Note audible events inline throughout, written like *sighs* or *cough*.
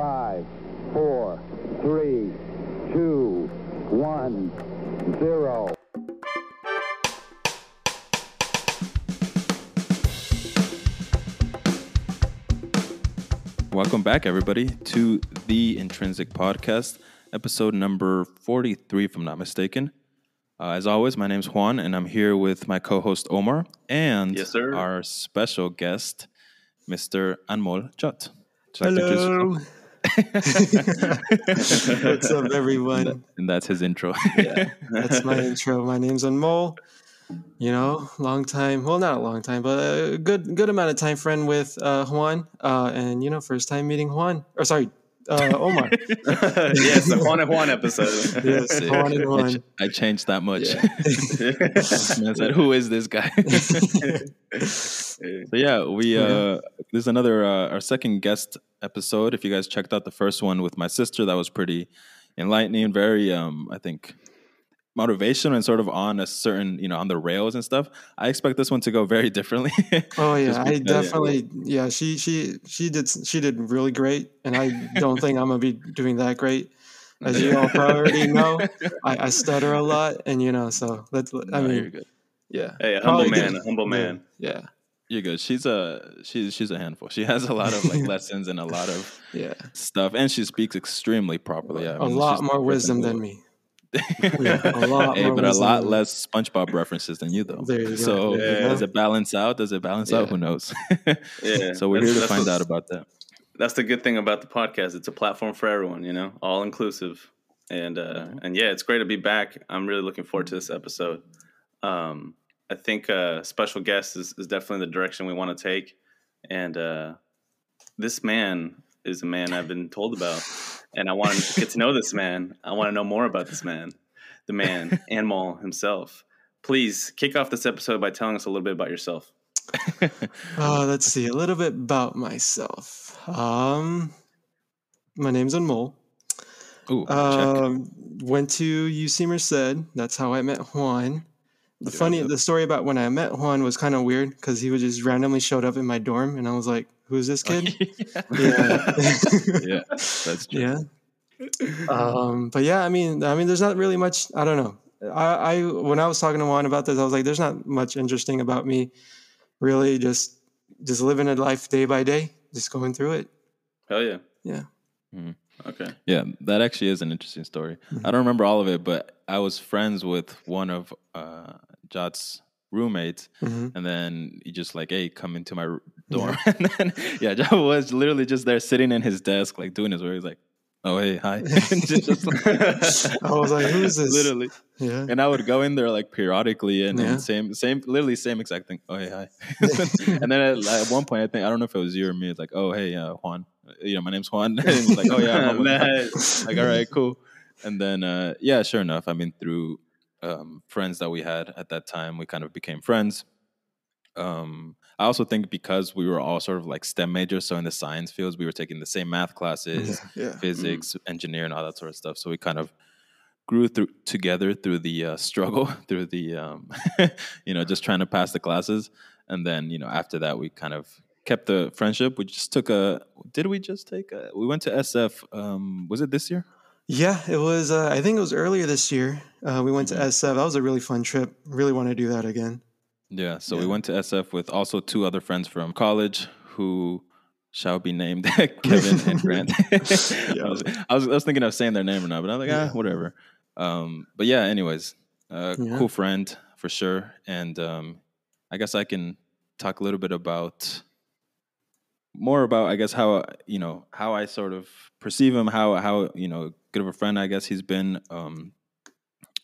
Five, four, three, two, one, zero. Welcome back, everybody, to the Intrinsic Podcast, episode number 43, if I'm not mistaken. Uh, as always, my name's Juan, and I'm here with my co host Omar and Yes, sir. our special guest, Mr. Anmoljot. Would like to Hello. Introduce- *laughs* What's up, everyone? and that's his intro. That's my intro. My name's Anmol. You know, long time. Well, not a long time, but a good good amount of time friend with uh, Juan. Uh, and you know, first time meeting Juan. Or sorry, uh, *laughs* Omar. *laughs* yes, the Juan and Juan episode. yes, Juan and I, Juan. ch- I changed that much. Yeah. I said, "Who is this guy?" so yeah, we uh, this is another uh, our second guest episode. If you guys checked out the first one with my sister, that was pretty enlightening, very um, I think motivational and sort of on a certain you know on the rails and stuff. I expect this one to go very *laughs* differently. Oh yeah, Just I definitely yeah. She she she did she did really great, and I don't think I'm gonna be doing that great. As you all probably *laughs* know, I, I stutter a lot, and you know, so that's I mean, you're good. yeah. Hey, a humble man, good. a humble man. Yeah, You're good. She's a she's she's a handful. She has a lot of like *laughs* lessons and a lot of yeah. stuff, and she speaks extremely properly. I a mean, lot more wisdom than me. *laughs* Yeah, a lot hey, more but a lot less SpongeBob references than you, though. There you go. So There you does it balance out? Does it balance out? Who knows? *laughs* Yeah, so we're that's- here to find out about that. That's the good thing about the podcast. It's a platform for everyone, you know, all inclusive. And uh, Mm-hmm. and yeah, it's great to be back. I'm really looking forward to this episode. Um, I think uh, special guest is, is definitely the direction we want to take. And uh, this man is a man I've been told about, and I want to get to know this man. I want to know more about this man, the man, *laughs* Anmol himself. Please kick off this episode by telling us a little bit about yourself. *laughs* Uh, let's see a little bit about myself. Um, my name's Anmol. Ooh, check. Um, went to UC Merced. That's how I met Juan. The funny, the story about when I met Juan was kind of weird because he would just randomly showed up in my dorm, and I was like, "Who's this kid?" yeah. *laughs* yeah, that's true. yeah. Um, but yeah, I mean, I mean, there's not really much. I don't know. I, I when I was talking to Juan about this, I was like, "There's not much interesting about me. Really, just just living a life day by day, just going through it." Hell yeah. Yeah. Okay. Yeah, that actually is an interesting story. Mm-hmm. I don't remember all of it, but I was friends with one of uh, Jot's roommates, hmm and then he just like, "Hey, come into my dorm." *laughs* and then yeah, Jot was literally just there sitting in his desk, like doing his work. He's like, "Oh, hey, hi." *laughs* *laughs* Just, like- I was like, "Who's this?" Literally, Yeah. and I would go in there like periodically, and, and same, same, literally same exact thing. Oh, hey, hi. and then at, at one point, I think I don't know if it was you or me. It's like, "Oh, hey, uh, Juan." You know, my name's Juan. and like, "Oh yeah." I'm Juan." Like all right cool and then uh yeah sure enough i mean through um friends that we had at that time we kind of became friends. Um i also think because we were all sort of like stem majors so in the science fields we were taking the same math classes *laughs* Yeah. physics engineer and all that sort of stuff. So we kind of grew through together through the uh, struggle *laughs* through the um *laughs* you know just trying to pass the classes. And then you know after that we kind of kept the friendship. We just took a did we just take a we went to sf um was it this year Yeah, it was. Uh, I think it was earlier this year. Uh, we went to SF. That was a really fun trip. Really want to do that again. Yeah, so we went to SF with also two other friends from college who shall be named *laughs* *laughs* Kevin and Grant. *laughs* I, was, I, was, I was thinking of saying their name or not, but I was like, ah, Yeah. whatever. Um, but yeah, anyways, uh, Yeah. cool friend for sure. And um, I guess I can talk a little bit about more about, I guess, how, you know, how I sort of perceive him, how, how, you know, good of a friend I guess he's been. Um,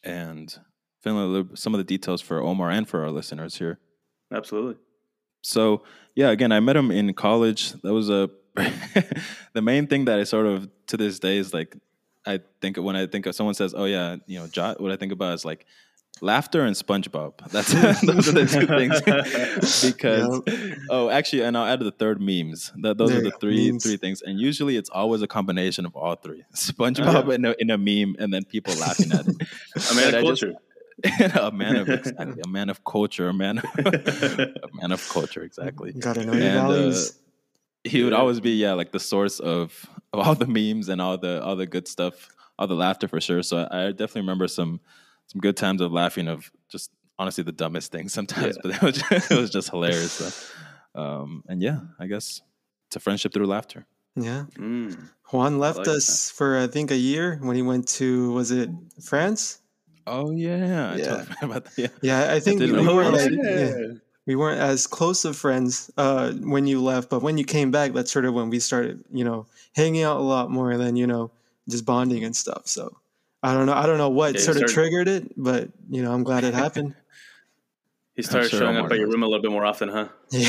and a some of the details for Omar and for our listeners here. Absolutely. So yeah, again, I met him in college. That was a *laughs* the main thing that I sort of to this day is like I think when I think of someone says, "Oh yeah," you know, Jot, what I think about is like laughter and SpongeBob. *laughs* That's *laughs* those are the two things. *laughs* because oh, actually, and I'll add the third memes. That those There are the three memes. three things, and usually it's always a combination of all three: SpongeBob in, a, in a meme, and then people laughing at it. A man And I of just- culture. a man of exactly, a man of culture, a man, a man of culture, exactly. Gotta know your And, uh. He would always be, yeah, like the source of of all the memes and all the all the good stuff, all the laughter for sure. So I, I definitely remember some some good times of laughing of just honestly the dumbest things *laughs* sometimes, Yeah. but it was just, *laughs* it was just hilarious. So, *laughs* um, and yeah, I guess it's a friendship through laughter. Yeah. Mm. Juan left like us for I think a year when he went to was it France? Oh yeah, I Yeah. totally about that. Yeah, Yeah, I think did we weren't like, yeah, we weren't as close of friends uh, when you left, but when you came back, that's sort of when we started, you know, hanging out a lot more and then you know just bonding and stuff. So I don't know, I don't know what Yeah, you sort of triggered it, but you know, I'm glad it happened. *laughs* He started sure showing up at your room a little bit more often, huh? Yeah, *laughs*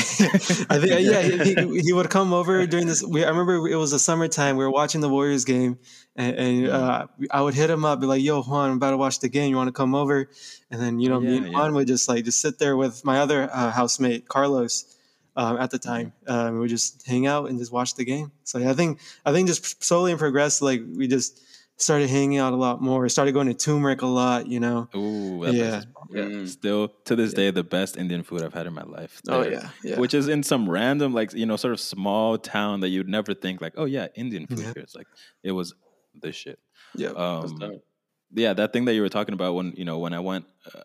I think *laughs* yeah, he, he, he would come over during this. We, I remember it was the summertime. We were watching the Warriors game, and, and uh, I would hit him up, be like, "Yo, Juan, I'm about to watch the game. You want to come over?" And then you know, me and yeah. Juan would just like just sit there with my other uh, housemate Carlos um, at the time. Um, we would just hang out and just watch the game. So yeah, I think I think just slowly and progress, like we just started hanging out a lot more. Started going to turmeric a lot. You know. Ooh, that place Yeah. is bomb. Mm. Still to this day, the best Indian food I've had in my life. Oh yeah, yeah. Which is in some random, like you know, sort of small town that you'd never think, like, oh yeah, Indian food Yeah. here. It's like it was the shit. yeah. Um, yeah, that thing that you were talking about when you know when I went uh,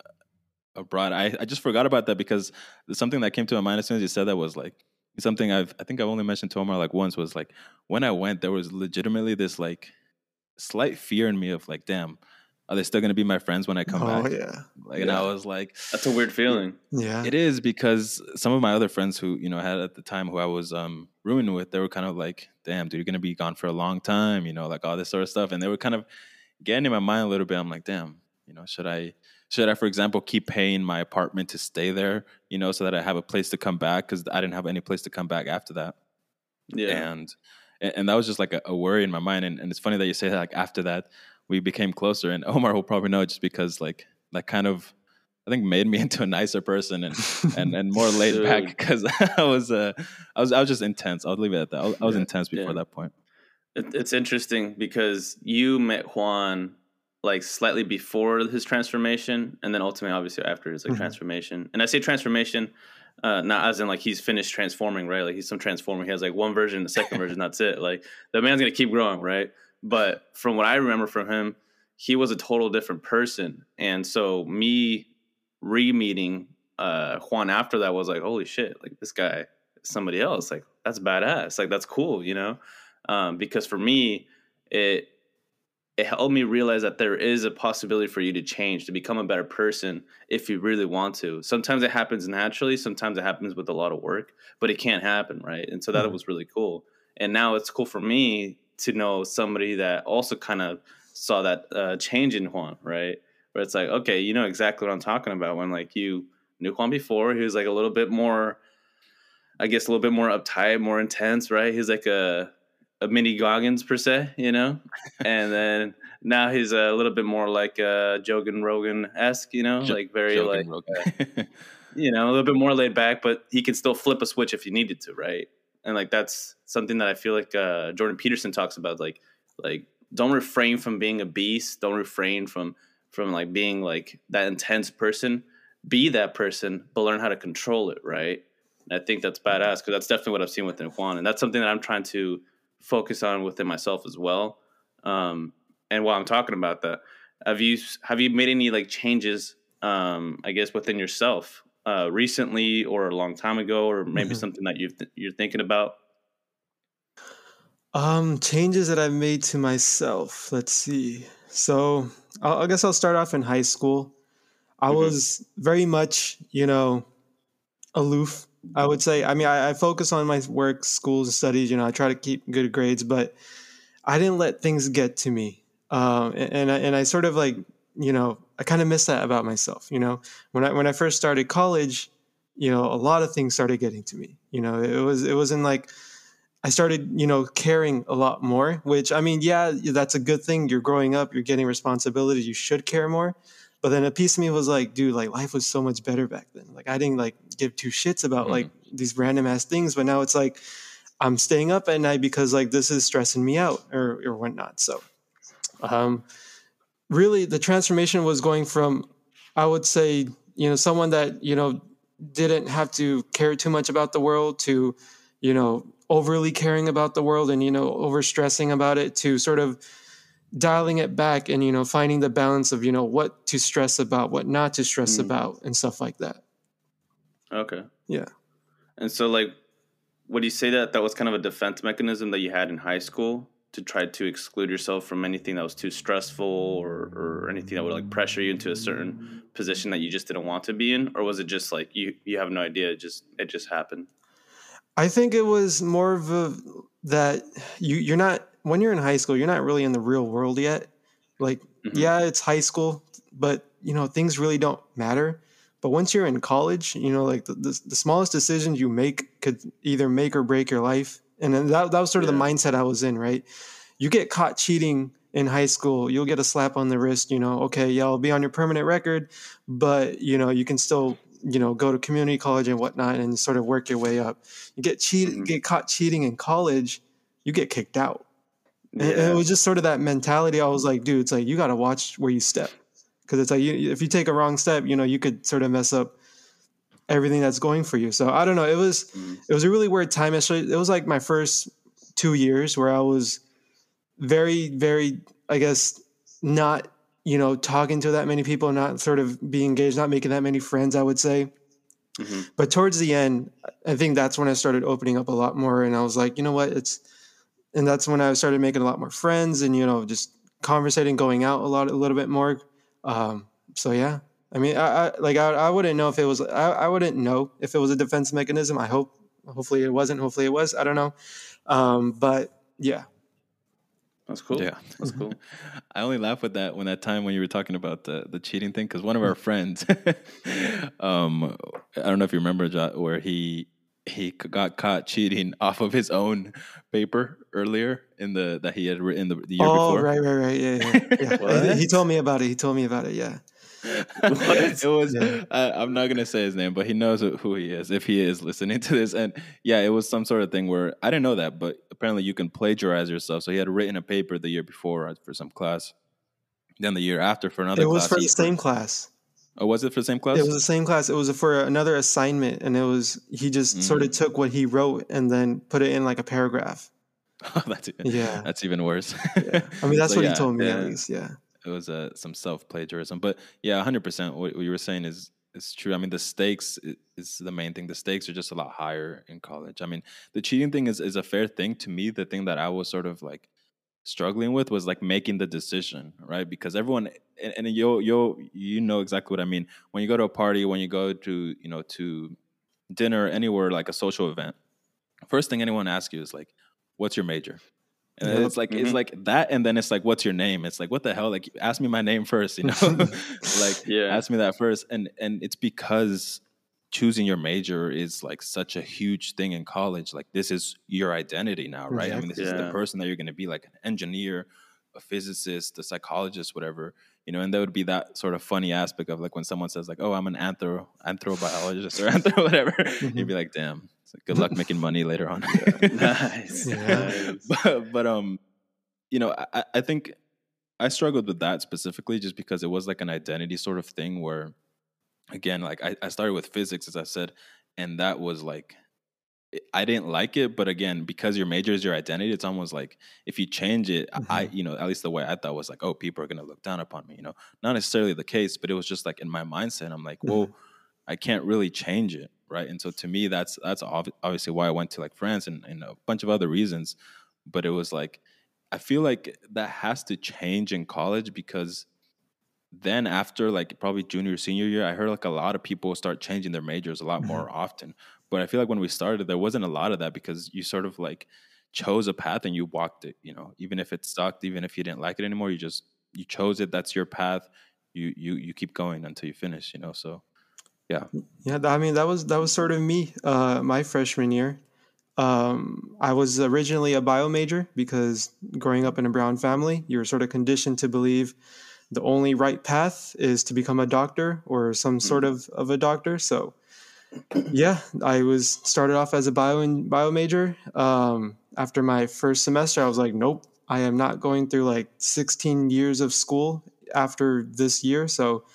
abroad, I, I just forgot about that because something that came to my mind as soon as you said that was like something I've I think I've only mentioned to Omar like once was like when I went there was legitimately this like slight fear in me of like damn are they still gonna be my friends when I come oh back Oh yeah, like and I was like That's a weird feeling. yeah. it is because some of my other friends who you know had at the time who I was um rooming with, they were kind of like, "Damn, dude, you're gonna be gone for a long time," you know, like all this sort of stuff, and they were kind of getting in my mind a little bit. I'm like, "Damn, you know, should I, should I, for example, keep paying my apartment to stay there, you know, so that I have a place to come back because I didn't have any place to come back after that." Yeah. and and and that was just like a, a worry in my mind. And, and it's funny that you say that. Like after that, we became closer, and Omar will probably know just because like that kind of I think made me *laughs* into a nicer person and and, and more *laughs* laid back because *laughs* I was uh I was I was just intense. I'll leave it at that. I was, I was intense before yeah. that point. It, it's interesting because you met Juan like slightly before his transformation, and then ultimately, obviously, after his like Mhm. transformation. And I say transformation, uh, not as in like he's finished transforming, right? Like he's some transformer. He has like one version, the second version, that's it. Like the man's gonna keep growing, right? But from what I remember from him, he was a total different person, and so me re-meeting uh, Juan after that was like, holy shit, like this guy somebody else. Like that's badass. Like that's cool, you know? Um, because for me, it it helped me realize that there is a possibility for you to change, to become a better person if you really want to. Sometimes it happens naturally, sometimes it happens with a lot of work, but it can't happen, right? And so that Mhm. was really cool. And now it's cool for me to know somebody that also kind of saw that uh, change in Juan, right? Where it's like, okay, you know exactly what I'm talking about when like you knew Juan before, he was like a little bit more I guess a little bit more uptight, more intense, right? He's like a a mini Goggins per se, you know, and then now he's a little bit more like uh, Jogan Rogan esque, you know, Jo- like very Joking, like *laughs* you know a little bit more laid back, but he can still flip a switch if he needed to, right? And like that's something that I feel like uh, Jordan Peterson talks about, like like don't refrain from being a beast, don't refrain from from like being like that intense person. Be that person, but learn how to control it, right? And I think that's badass because that's definitely what I've seen within Juan, and that's something that I'm trying to focus on within myself as well. Um, and while I'm talking about that, have you have you made any like changes? Um, I guess within yourself uh, recently, or a long time ago, or maybe Mhm. something that you th- you're thinking about. Um, changes that I've made to myself. Let's see. So I'll, I guess I'll start off in high school. I Mhm. was very much, you know, aloof. I would say. I mean, I, I focus on my work, schools, and studies. You know, I try to keep good grades, but I didn't let things get to me. Um, and and I, and I sort of like, you know, I kind of miss that about myself. You know, when I when I first started college, you know, a lot of things started getting to me. You know, it was it wasn't like I started, you know, caring a lot more, which I mean, yeah, that's a good thing. You're growing up, you're getting responsibility, you should care more. But then a piece of me was like, dude, like life was so much better back then. Like I didn't like give two shits about like these random ass things, but now it's like I'm staying up at night because like this is stressing me out or or whatnot. So um really the transformation was going from I would say, you know, someone that, you know, didn't have to care too much about the world to, you know, overly caring about the world and you know over stressing about it to sort of dialing it back and you know finding the balance of you know what to stress about what not to stress Mm. about and stuff like that Okay. Yeah. And so, like, would you say that that was kind of a defense mechanism that you had in high school to try to exclude yourself from anything that was too stressful or, or anything that would like pressure you into a certain position that you just didn't want to be in, or was it just like you you have no idea, it just it just happened? I think it was more of a that you you're not when you're in high school, you're not really in the real world yet. Like, Mhm. yeah, it's high school, but you know things really don't matter. But once you're in college, you know, like the, the, the smallest decisions you make could either make or break your life. And then that, that was sort of the mindset I was in, right? You get caught cheating in high school, you'll get a slap on the wrist, you know, okay, yeah, I'll be on your permanent record, but you know, you can still, you know, go to community college and whatnot and sort of work your way up. You get cheated, Mhm. get caught cheating in college, you get kicked out. And- And it was just sort of that mentality. I was like, dude, it's like you got to watch where you step because it's like you, if you take a wrong step, you know, you could sort of mess up everything that's going for you. So I don't know. It was Mhm. it was a really weird time. Actually, it was like my first two years where I was very, very, I guess, not you know talking to that many people, not sort of being engaged, not making that many friends. I would say. Mhm. But towards the end, I think that's when I started opening up a lot more, and I was like, you know what, it's, and that's when I started making a lot more friends, and you know, just conversating, going out a lot, a little bit more. Um, so yeah, I mean, I, I like I, I wouldn't know if it was, I, I wouldn't know if it was a defense mechanism. I hope, hopefully it wasn't. Hopefully it was. I don't know, um, but yeah, That's cool. Yeah. That's cool. *laughs* I only laugh with that when that time when you were talking about the the cheating thing because one of our *laughs* friends, *laughs* um, I don't know if you remember where he he got caught cheating off of his own paper earlier in the that he had written the, the year oh before. right, right, right, yeah, yeah. yeah. *laughs* He, he told me about it. He told me about it. Yeah. *laughs* it was Yeah. I, i'm not gonna say his name but he knows who- who he is if he is listening to this and yeah it was some sort of thing where i didn't know that but apparently you can plagiarize yourself so he had written a paper the year before for some class then the year after for another It was class for the same class. oh was it for the same class It was the same class. It was for another assignment, and it was he just sort of Mm. took what he wrote and then put it in like a paragraph. Oh, *laughs* that's, even, Yeah. that's even worse I mean, *laughs* that's So, what yeah, he told me yeah. at least. Yeah. it was uh, some self plagiarism. But yeah, hundred percent. What, what you were saying is is true. I mean, the stakes i- is the main thing. The stakes are just a lot higher in college. I mean, the cheating thing is is a fair thing to me. The thing that I was sort of like struggling with was like making the decision, right? Because everyone and, and you you you know exactly what I mean. When you go to a party, when you go to you know to dinner, anywhere like a social event, first thing anyone asks you is like, "What's your major?" And Yep. it's like it's Mhm. like that, and then it's like, "What's your name?" It's like, "What the hell?" Like, ask me my name first, you *laughs* know? *laughs* like, Yeah. ask me that first, and and it's because choosing your major is like such a huge thing in college. Like, this is your identity now, right? I mean, this is the person that you're going to be, like an engineer, a physicist, a psychologist, whatever. You know, and there would be that sort of funny aspect of like when someone says like, "Oh, I'm an anthro anthrobiologist or *laughs* anthro whatever," you'd be like, "Damn, it's like, good luck making money later on." *laughs* nice. Yeah. But, but um, you know, I, I think I struggled with that specifically just because it was like an identity sort of thing where, again, like I, I started with physics as I said, and that was like it- I didn't like it, but again, because your major is your identity, it's almost like if you change it, I, mm-hmm. you know, at least the way I thought was like, oh, people are gonna look down upon me, you know, not necessarily the case, but it was just like in my mindset, I'm like, whoa, mm-hmm. I can't really change it, right? And so to me, that's that's ob- obviously why I went to like France and, and a bunch of other reasons, but it was like I feel like that has to change in college because then after like probably junior senior year i heard like a lot of people start changing their majors a lot mm-hmm. more often but i feel like when we started there wasn't a lot of that because you sort of like chose a path and you walked it you know? Even if it sucked even if you didn't like it anymore you just you chose it that's your path. You you you keep going until you finish you know? So Yeah, yeah I mean that was that was sort of me. Uh, my freshman year, um, I was originally a bio major because growing up in a Brown family, you're sort of conditioned to believe the only right path is to become a doctor or some sort of of a doctor. So, yeah, I was started off as a bio and bio major. Um, after my first semester, I was like, nope, I am not going through like 16 years of school after this year. So.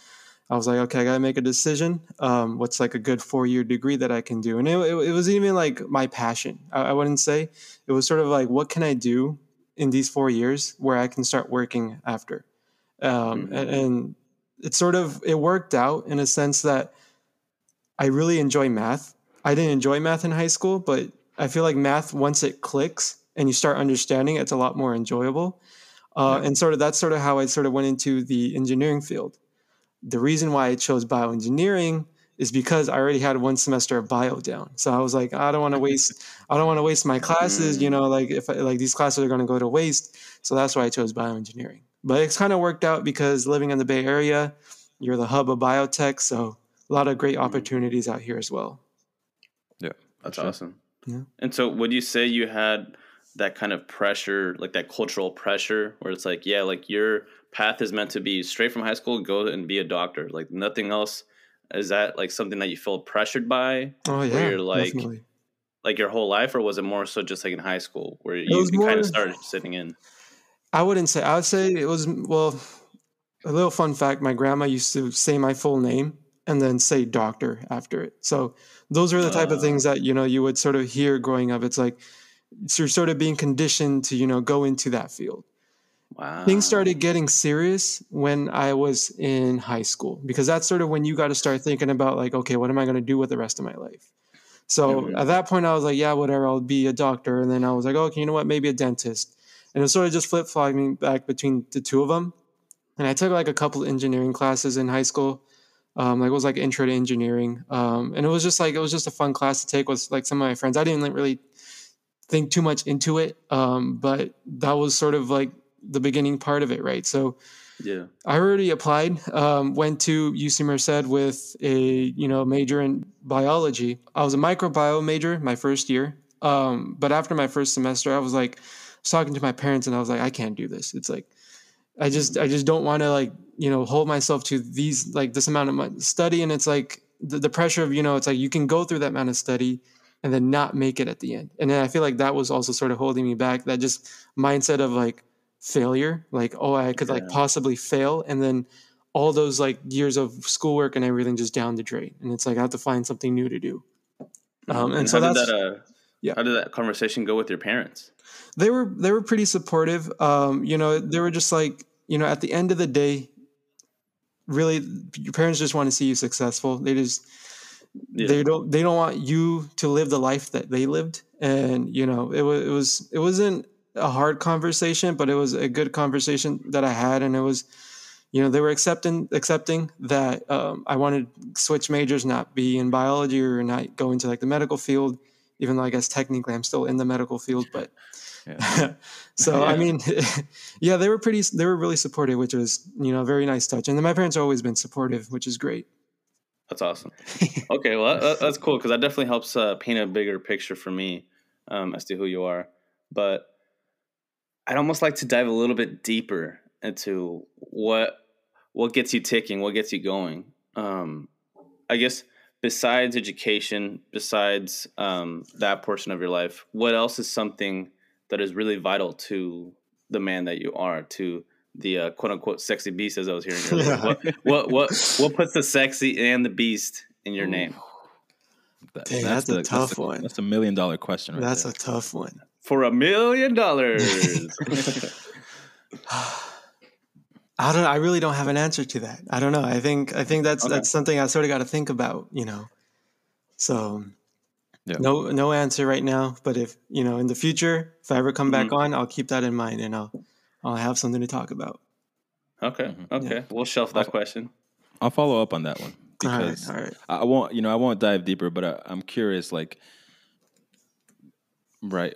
I was like, okay, I gotta make a decision. Um, what's like a good four year degree that I can do? And it, it, it was even like my passion. I, I wouldn't say it was sort of like, what can I do in these four years where I can start working after? Um, Mhm. and, and it sort of it worked out in a sense that I really enjoy math. I didn't enjoy math in high school, but I feel like math once it clicks and you start understanding, it's a lot more enjoyable. Uh, And sort of that's sort of how I sort of went into the engineering field. The reason why I chose bioengineering is because I already had one semester of bio down. So I was like, I don't want to waste, I don't want to waste my classes. You know, like if I, like these classes are going to go to waste. So that's why I chose bioengineering. But it's kind of worked out because living in the Bay Area, you're the hub of biotech. So a lot of great mm-hmm. opportunities out here as well. Yeah, that's Sure. awesome. Yeah. And so, would you say you had that kind of pressure, like that cultural pressure, where it's like, yeah, like your path is meant to be straight from high school, go and be a doctor, like nothing else? Is that like something that you feel pressured by, Oh Where yeah, you're like- definitely. like your whole life, or was it more so just like in high school where you, was kind of started sitting in? I wouldn't say. I would say it was well. A little fun fact: my grandma used to say my full name and then say doctor after it. So those are the type of Ah. things that you know you would sort of hear growing up. It's like so you're sort of being conditioned to you know go into that field. Wow. Things started getting serious when I was in high school because that's sort of when you got to start thinking about like, okay, what am I going to do with the rest of my life? So Mhm. at that point, I was like, yeah, whatever, I'll be a doctor. And then I was like, okay, you know what, maybe a dentist. And it sort of just flip flopping back between the two of them. And I took like a couple engineering classes in high school. Um, like it was like intro to engineering. Um, and it was just like, it was just a fun class to take with like some of my friends. I didn't like, really think too much into it. Um, but that was sort of like the beginning part of it, right? So Yeah. I already applied. Um, went to UC Merced with a you know major in biology. I was a microbiome major my first year, um, but after my first semester, I was like, I was talking to my parents, and I was like, I can't do this. It's like, I just I just don't want to like you know hold myself to these like this amount of mon- study, and it's like the, the pressure of you know it's like you can go through that amount of study and then not make it at the end, and then I feel like that was also sort of holding me back. That just mindset of like failure like oh i could like possibly fail and then all those like years of schoolwork and everything just down the drain and it's like i have to find something new to do um, and, so how that's did that, uh, yeah. How did that conversation go with your parents? they were they were pretty supportive um, you know they were just like you know at the end of the day really your parents just want to see you successful. They just Yeah. they don't they don't want you to live the life that they lived. And you know it was it was it wasn't a hard conversation but it was a good conversation that i had. And it was you know they were accepting accepting that um, i wanted to switch majors not be in biology or not go into like the medical field even though i guess technically i'm still in the medical field but Yeah. *laughs* so i mean *laughs* yeah they were pretty they were really supportive which was you know a very nice touch and then my parents have always been supportive which is great That's awesome. okay, well that, that's cool because that definitely helps uh, paint a bigger picture for me um, as to who you are. But I'd almost like to dive a little bit deeper into what what gets you ticking, what gets you going. Um, I guess besides education, besides um, that portion of your life, what else is something that is really vital to the man that you are, to the uh, quote unquote sexy beast, as I was hearing earlier? Yeah. *laughs* What, what what what puts the sexy and the beast in your name? That- Dang, that's a the- tough the- one. That's a million dollar question right that's there. a tough one For a million dollars. *laughs* I don't. I really don't have an answer to that. I don't know. I think. I think that's Okay. that's something I sort of got to think about. You know. So. Yeah. No. No answer right now. But if you know, in the future, if I ever come back Mm-hmm. on, I'll keep that in mind and I'll I'll have something to talk about. Okay, Mhm. okay, we'll shelf that question. I'll follow up on that one because All right. I I won't, you know, I won't dive deeper, but I, I'm curious, like, right,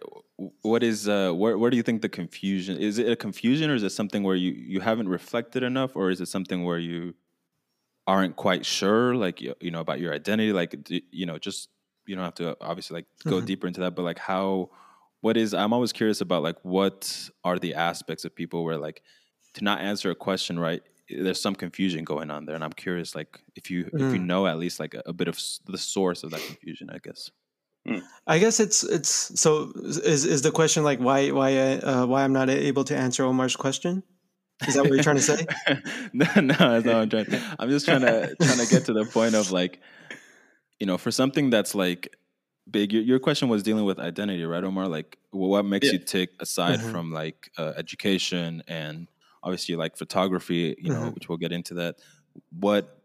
what is, uh, where, where do you think the confusion is? It a confusion, or is it something where you you haven't reflected enough, or is it something where you aren't quite sure, like, you, you know, about your identity, like, do, you know, just you don't have to obviously like go Mhm. deeper into that, but like, how, what is? I'm always curious about like what are the aspects of people where like to not answer a question right there's some confusion going on there and i'm curious like if you if you Mm. know at least like a, a bit of the source of that confusion i guess I guess it's it's so is is the question like why why uh, why I'm not able to answer Omar's question? Is that what you're trying to say? *laughs* no, no, that's not what I'm trying. I'm just trying to trying to get to the point of like, you know, for something that's like big. Your, your question was dealing with identity, right, Omar? Like, well, what makes Yeah. you tick aside Mhm. from like uh, education and obviously like photography, you know, Mhm. which we'll get into that. What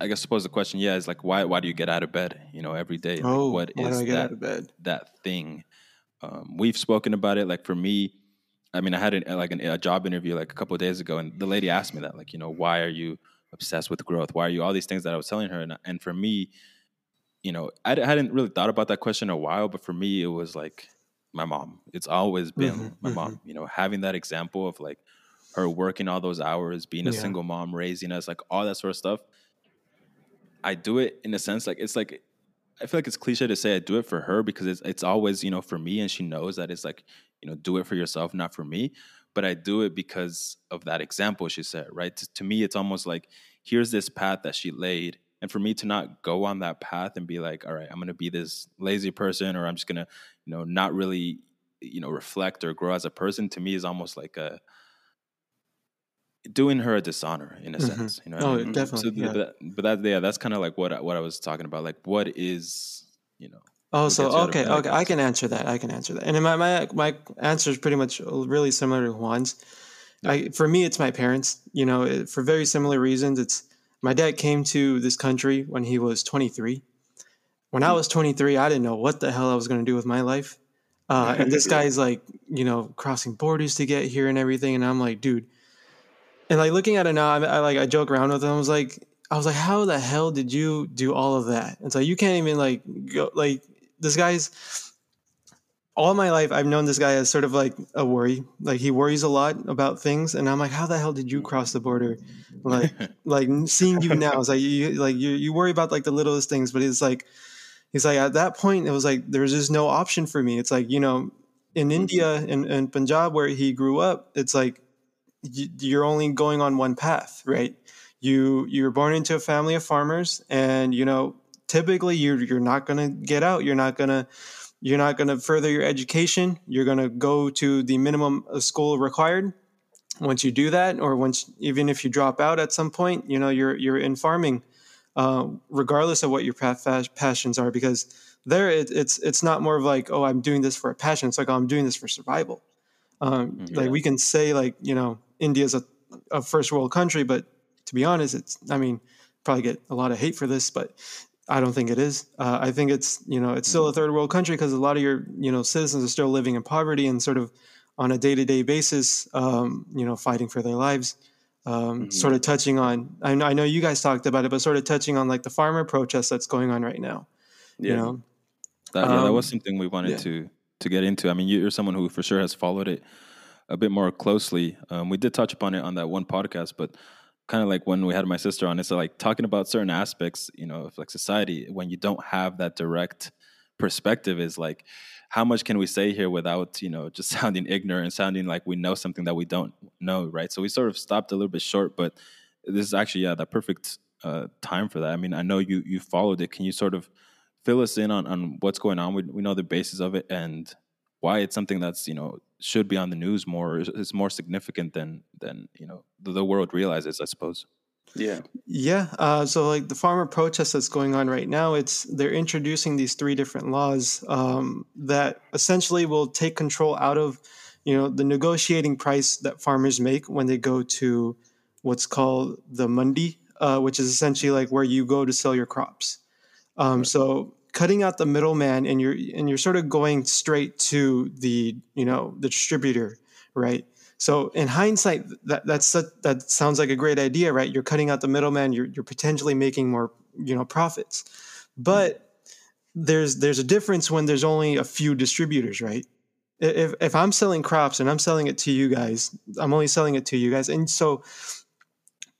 I guess suppose the question, yeah, is like why why do you get out of bed, you know, every day? Like, Oh, what why is do I get that out of bed? that thing. Um, we've spoken about it. Like for me, I mean, I had an, like an, a job interview like a couple of days ago, and the lady asked me that, like, you know, why are you obsessed with growth? Why are you all these things that I was telling her? And, and for me, you know, I hadn't really thought about that question in a while, but for me, it was like my mom. It's always been Mhm, my mom. You know, having that example of like her working all those hours, being a Yeah. single mom, raising us, like all that sort of stuff. I do it in a sense like it's like I feel like it's cliche to say I do it for her because it's it's always you know for me and she knows that it's like you know do it for yourself not for me but I do it because of that example she said right to, to me it's almost like here's this path that she laid and for me to not go on that path and be like all right I'm gonna be this lazy person or I'm just gonna you know not really you know reflect or grow as a person to me is almost like a doing her a dishonor in a Mhm. sense you know what I Oh, mean? definitely, so yeah. but, that, but that yeah that's kind of like what I, what I was talking about like what is you know Oh, so gets you out of okay, okay, I can answer that. I can answer that. And my my my answer is pretty much really similar to Juan's. I, for me, it's my parents. You know, it, for very similar reasons. It's my dad came to this country when he was 23. When I was 23, I didn't know what the hell I was going to do with my life. Uh, *laughs* and this guy's like, you know, crossing borders to get here and everything. And I'm like, dude. And like looking at it now, I, I like I joke around with him. I was like, I was like, how the hell did you do all of that? It's like you can't even like go like this guy's all my life I've known this guy as sort of like a worry. Like he worries a lot about things and I'm like, how the hell did you cross the border? Like *laughs* like seeing you now it's like you like you you worry about like the littlest things, but it's like he's like at that point it was like there's just no option for me. It's like, you know, in mm-hmm. India in, in Punjab where he grew up, it's like you're only going on one path, right? You you're born into a family of farmers, and you know typically you're you're not gonna get out. You're not gonna you're not gonna further your education. You're gonna go to the minimum of school required. Once you do that, or once even if you drop out at some point, you know you're you're in farming, uh, regardless of what your pa- passions are, because there it, it's it's not more of like oh I'm doing this for a passion. It's like oh I'm doing this for survival. Um, Mhm. Like we can say like you know India's a, a first world country, but to be honest, it's I mean probably get a lot of hate for this, but I don't think it is. Uh, I think it's you know it's still a third world country because a lot of your you know citizens are still living in poverty and sort of on a day to day basis, um, you know, fighting for their lives. Um, Mhm. Sort of touching on, I know, I know you guys talked about it, but sort of touching on like the farmer protest that's going on right now. Yeah. You know, That, yeah, that was Um, something we wanted yeah. to to get into. I mean, you- you're someone who for sure has followed it a bit more closely. Um, we did touch upon it on that one podcast, but kind of like when we had my sister on, it's like talking about certain aspects, you know, of like society when you don't have that direct perspective is like how much can we say here without you know just *laughs* sounding ignorant and sounding like we know something that we don't know right? So we sort of stopped a little bit short but this is actually yeah the perfect uh, time for that. I mean i know you you followed it. Can you sort of fill us in on, on what's going on? We, we know the basis of it and why it's something that's you know should be on the news more is, is more significant than than you know the, the world realizes i suppose Yeah. Yeah. Uh, so like the farmer protest that's going on right now, it's they're introducing these three different laws um, that essentially will take control out of, you know, the negotiating price that farmers make when they go to what's called the mandi, uh, which is essentially like where you go to sell your crops. Um, So cutting out the middleman and you're and you're sort of going straight to the you know the distributor, right? So in hindsight, that that's that sounds like a great idea, right? You're cutting out the middleman. You're you're potentially making more, you know, profits. But there's there's a difference when there's only a few distributors, right? If if I'm selling crops and I'm selling it to you guys, I'm only selling it to you guys, and so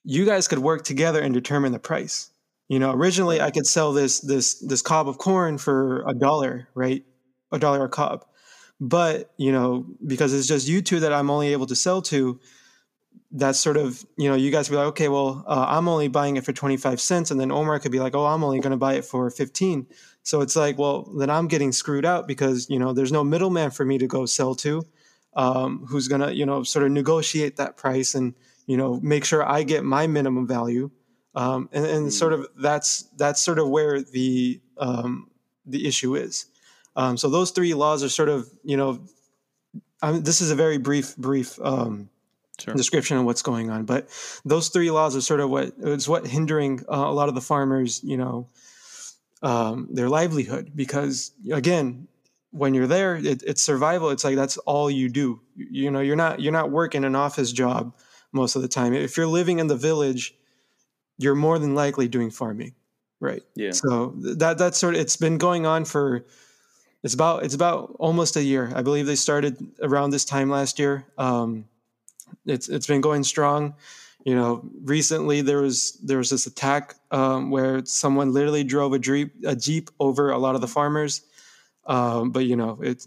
you guys could work together and determine the price. You know, originally I could sell this this this cob of corn for a dollar, right? A dollar a cob. But, you know, because it's just you two that I'm only able to sell to, that's sort of, you know, you guys be like, okay, well, uh, I'm only buying it for 25 cents. And then Omar could be like, oh, I'm only going to buy it for 15. So it's like, well, then I'm getting screwed out because, you know, there's no middleman for me to go sell to. um, who's gonna you know sort of negotiate that price and you know make sure I get my minimum value. Um, and, and sort of that's that's sort of where the um, the issue is. Um, so those three laws are sort of you know I mean, this is a very brief brief um, Sure. description of what's going on. But those three laws are sort of what is what hindering uh, a lot of the farmers, you know, um, their livelihood. Because again, when you're there, it, it's survival. It's like that's all you do. You, you know, you're not you're not working an office job most of the time. If you're living in the village, you're more than likely doing farming, right? Yeah. So th- that that's sort of it's been going on for it's about it's about almost a year. I believe they started around this time last year. Um, it's it's been going strong. You know, recently there was there was this attack um, where someone literally drove a jeep a jeep over a lot of the farmers. Um, but you know, it's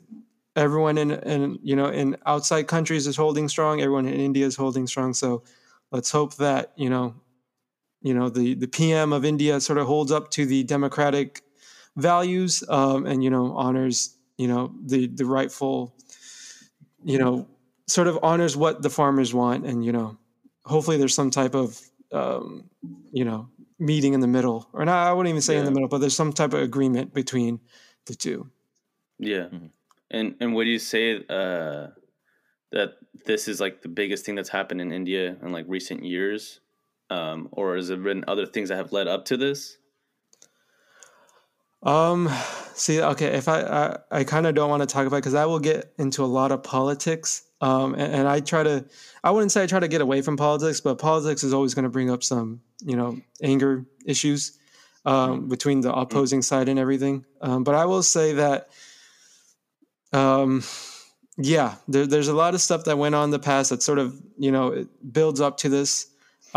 everyone in in you know in outside countries is holding strong. Everyone in India is holding strong. So let's hope that you know you know the the PM of India sort of holds up to the democratic values um, and you know honors you know the the rightful you know sort of honors what the farmers want. And you know hopefully there's some type of um, you know meeting in the middle. Or not i wouldn't even say in the middle but there's some type of agreement between the two. Yeah. Mhm. And and would you say uh, that this is like the biggest thing that's happened in India in like recent years, um, or has there been other things that have led up to this? um see okay if i i, I kind of don't want to talk about because i will get into a lot of politics. Um and, and i try to i wouldn't say i try to get away from politics but politics is always going to bring up some you know anger issues um, between the opposing side and everything. Um, but i will say that um yeah there, there's a lot of stuff that went on in the past that sort of you know it builds up to this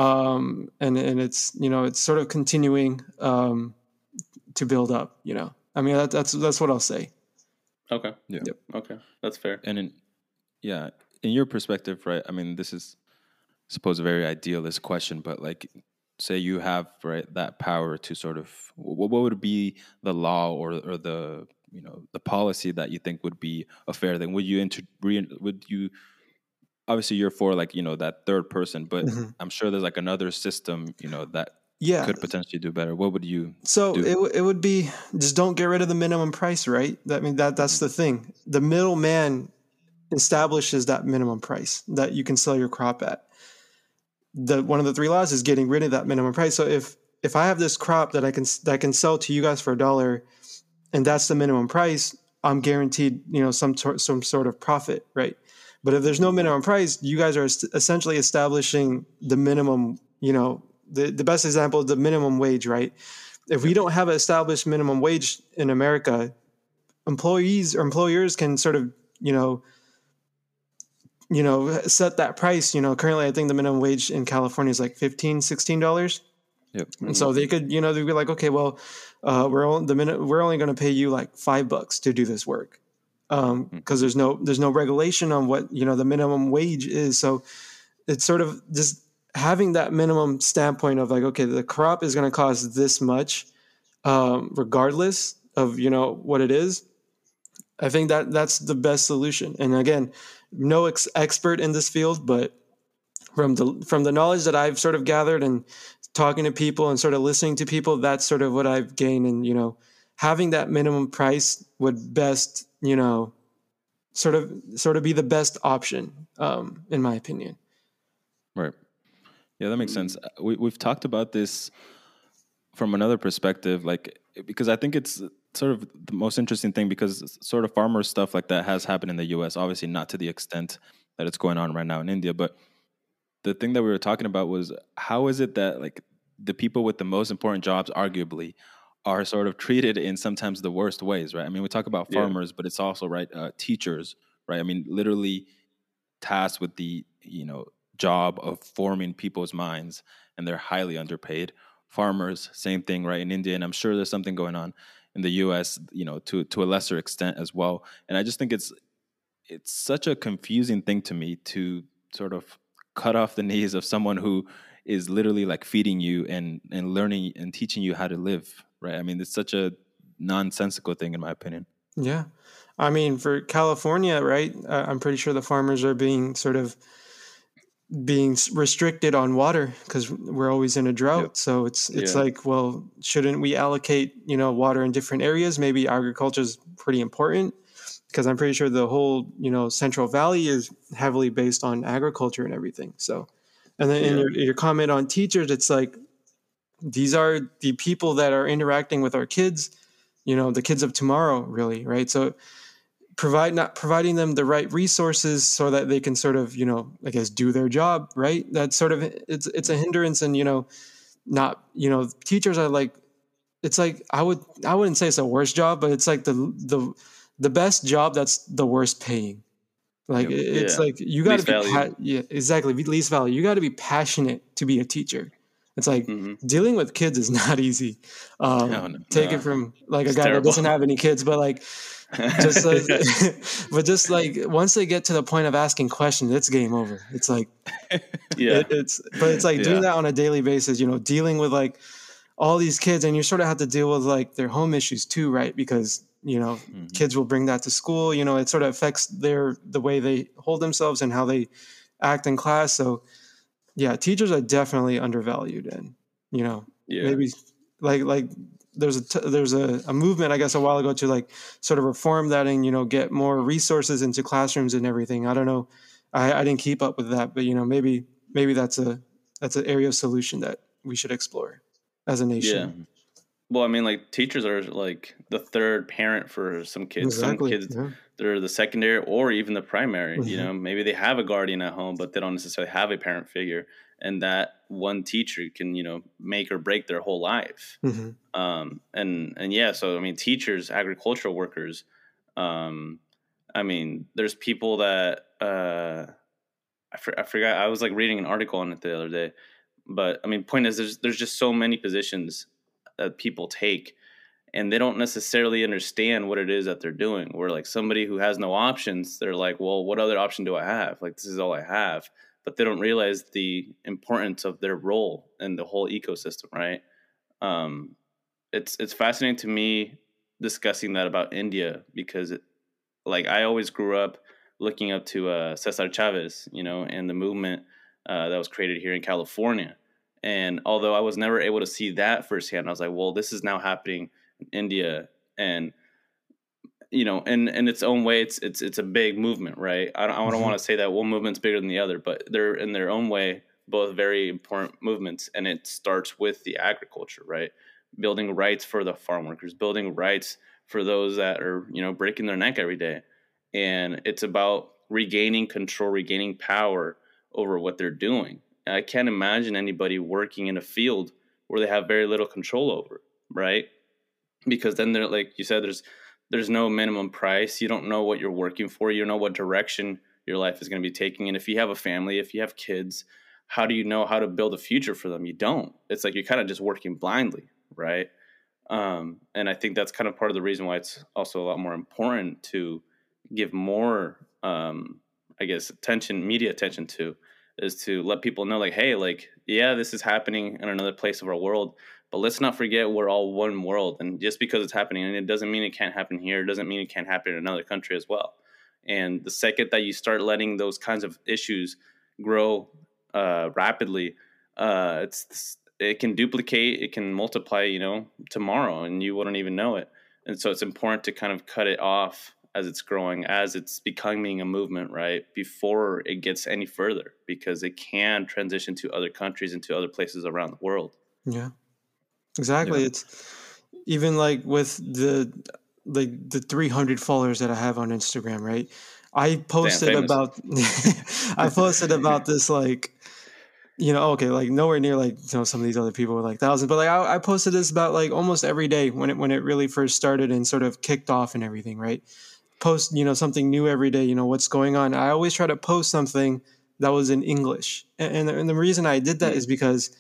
um and and it's you know it's sort of continuing um to build up you know i mean that, that's that's what i'll say Okay. Yeah. Yep. Okay, that's fair. And in yeah, in your perspective, right? I mean, this is I suppose a very idealist question, but like say you have right that power to sort of what, what would be the law or or the you know the policy that you think would be a fair thing? Would you inter re, would you obviously you're for like you know that third person, but Mhm. I'm sure there's like another system you know that yeah could potentially do better. What would you? So do. it, w- it would be just don't get rid of the minimum price, right? That I mean that that's the thing. The middleman establishes that minimum price that you can sell your crop at. The one of the three laws is getting rid of that minimum price. So if if I have this crop that I can that I can sell to you guys for a dollar, and that's the minimum price, I'm guaranteed you know some sort some sort of profit, right? But if there's no minimum price, you guys are essentially establishing the minimum. You know, the the best example is the minimum wage, right? If we don't have an established minimum wage in America, employees or employers can sort of you know you know set that price you know currently i think the minimum wage in california is like 15 16 dollars Yep. and so they could you know they'd be like okay well uh, we're only the minute we're only going to pay you like five bucks to do this work um because there's no there's no regulation on what you know the minimum wage is. So it's sort of just having that minimum standpoint of like okay the crop is going to cost this much um, regardless of you know what it is i think that that's the best solution. And again no ex- expert in this field but from the from the knowledge that i've sort of gathered and talking to people and sort of listening to people that's sort of what i've gained and you know having that minimum price would best you know sort of sort of be the best option um, in my opinion Right. Yeah, that makes sense. Uh, We we've talked about this from another perspective, like because I think it's sort of the most interesting thing because sort of farmer stuff like that has happened in the U.S. Obviously, not to the extent that it's going on right now in India, but the thing that we were talking about was how is it that like the people with the most important jobs, arguably, are sort of treated in sometimes the worst ways, right? I mean, we talk about Yeah. farmers, but it's also right uh, teachers, right? I mean, literally tasked with the you know job of forming people's minds, and they're highly underpaid. Farmers, same thing, right? In India, and I'm sure there's something going on in the U.S. You know, to to a lesser extent as well. And I just think it's it's such a confusing thing to me to sort of cut off the knees of someone who is literally like feeding you and and learning and teaching you how to live right i mean it's such a nonsensical thing in my opinion Yeah. I mean, for California, right? Uh, I'm pretty sure the farmers are being sort of being restricted on water because we're always in a drought. Yep. So it's it's Yeah. like, well, shouldn't we allocate you know water in different areas? Maybe agriculture is pretty important because I'm pretty sure the whole you know Central Valley is heavily based on agriculture and everything. So, and then in your your comment on teachers, it's like these are the people that are interacting with our kids you know the kids of tomorrow really right? So provide not providing them the right resources so that they can sort of you know i guess do their job right? That's sort of it's it's a hindrance and you know not you know teachers are like it's like i would i wouldn't say it's a worst job but it's like the the the best job that's the worst paying like it- it's Yeah. like you got to be pa- yeah exactly least value you got to be passionate to be a teacher it's like hmm dealing with kids is *laughs* not easy. Um, No, no. take No. it from like a It's guy that doesn't have any kids, but like just *laughs* like, *laughs* but just like once they get to the point of asking questions, it's game over. It's like yeah, it- it's but it's like Yeah. doing that on a daily basis. You know, dealing with like all these kids, and you sort of have to deal with like their home issues too, right? Because you know Mhm. kids will bring that to school. You know, it sort of affects their the way they hold themselves and how they act in class. So yeah, teachers are definitely undervalued, and you know yeah. maybe like like there's a t- there's a, a movement I guess a while ago to like sort of reform that and you know get more resources into classrooms and everything. I don't know, I, I didn't keep up with that, but you know maybe maybe that's a that's an area of solution that we should explore as a nation. Well, I mean, like teachers are like the third parent for some kids. Exactly. Some kids yeah. they're the secondary or even the primary. You Mhm. know, maybe they have a guardian at home, but they don't necessarily have a parent figure, and that one teacher can you know make or break their whole life. Mhm. Um, and and yeah, so I mean, teachers, agricultural workers. Um, I mean, there's people that uh, I, for, I forgot. I was like reading an article on it the other day, but I mean, point is, there's there's just so many positions that people take, and they don't necessarily understand what it is that they're doing. Where like somebody who has no options, they're like, well, what other option do I have? Like this is all I have, but they don't realize the importance of their role in the whole ecosystem, right? Um, it's it's fascinating to me discussing that about India because it, like I always grew up looking up to uh, Cesar Chavez, you know, and the movement uh, that was created here in California. And although I was never able to see that firsthand, I was like, well, this is now happening in India, and you know, in in its own way, it's it's it's a big movement, right? I don't, I don't Mhm. want to say that one movement's bigger than the other, but they're in their own way both very important movements, and it starts with the agriculture, right? Building rights for the farm workers, building rights for those that are you know breaking their neck every day, and it's about regaining control, regaining power over what they're doing. I can't imagine anybody working in a field where they have very little control over, right? Because then they're like you said, there's there's no minimum price. You don't know what you're working for. You don't know what direction your life is going to be taking. And if you have a family, if you have kids, how do you know how to build a future for them? You don't. It's like you're kind of just working blindly, right? Um, and I think that's kind of part of the reason why it's also a lot more important to give more, um, I guess, attention, media attention to, is to let people know, like, hey, like, yeah, this is happening in another place of our world, but let's not forget we're all one world. And just because it's happening, and it doesn't mean it can't happen here, it doesn't mean it can't happen in another country as well. And the second that you start letting those kinds of issues grow uh, rapidly, uh, it's it can duplicate, it can multiply, you know, tomorrow, and you wouldn't even know it. And so it's important to kind of cut it off as it's growing, as it's becoming a movement, right? Before it gets any further, because it can transition to other countries and to other places around the world. Yeah, exactly. Yeah. It's even like with the like the 300 followers that I have on Instagram, right? I posted about *laughs* I posted about this like you know okay like nowhere near like you know some of these other people were like thousands but like I, I posted this about like almost every day when it when it really first started and sort of kicked off and everything right post you know something new every day you know what's going on I always try to post something that was in English and and, the reason I did that Mm. because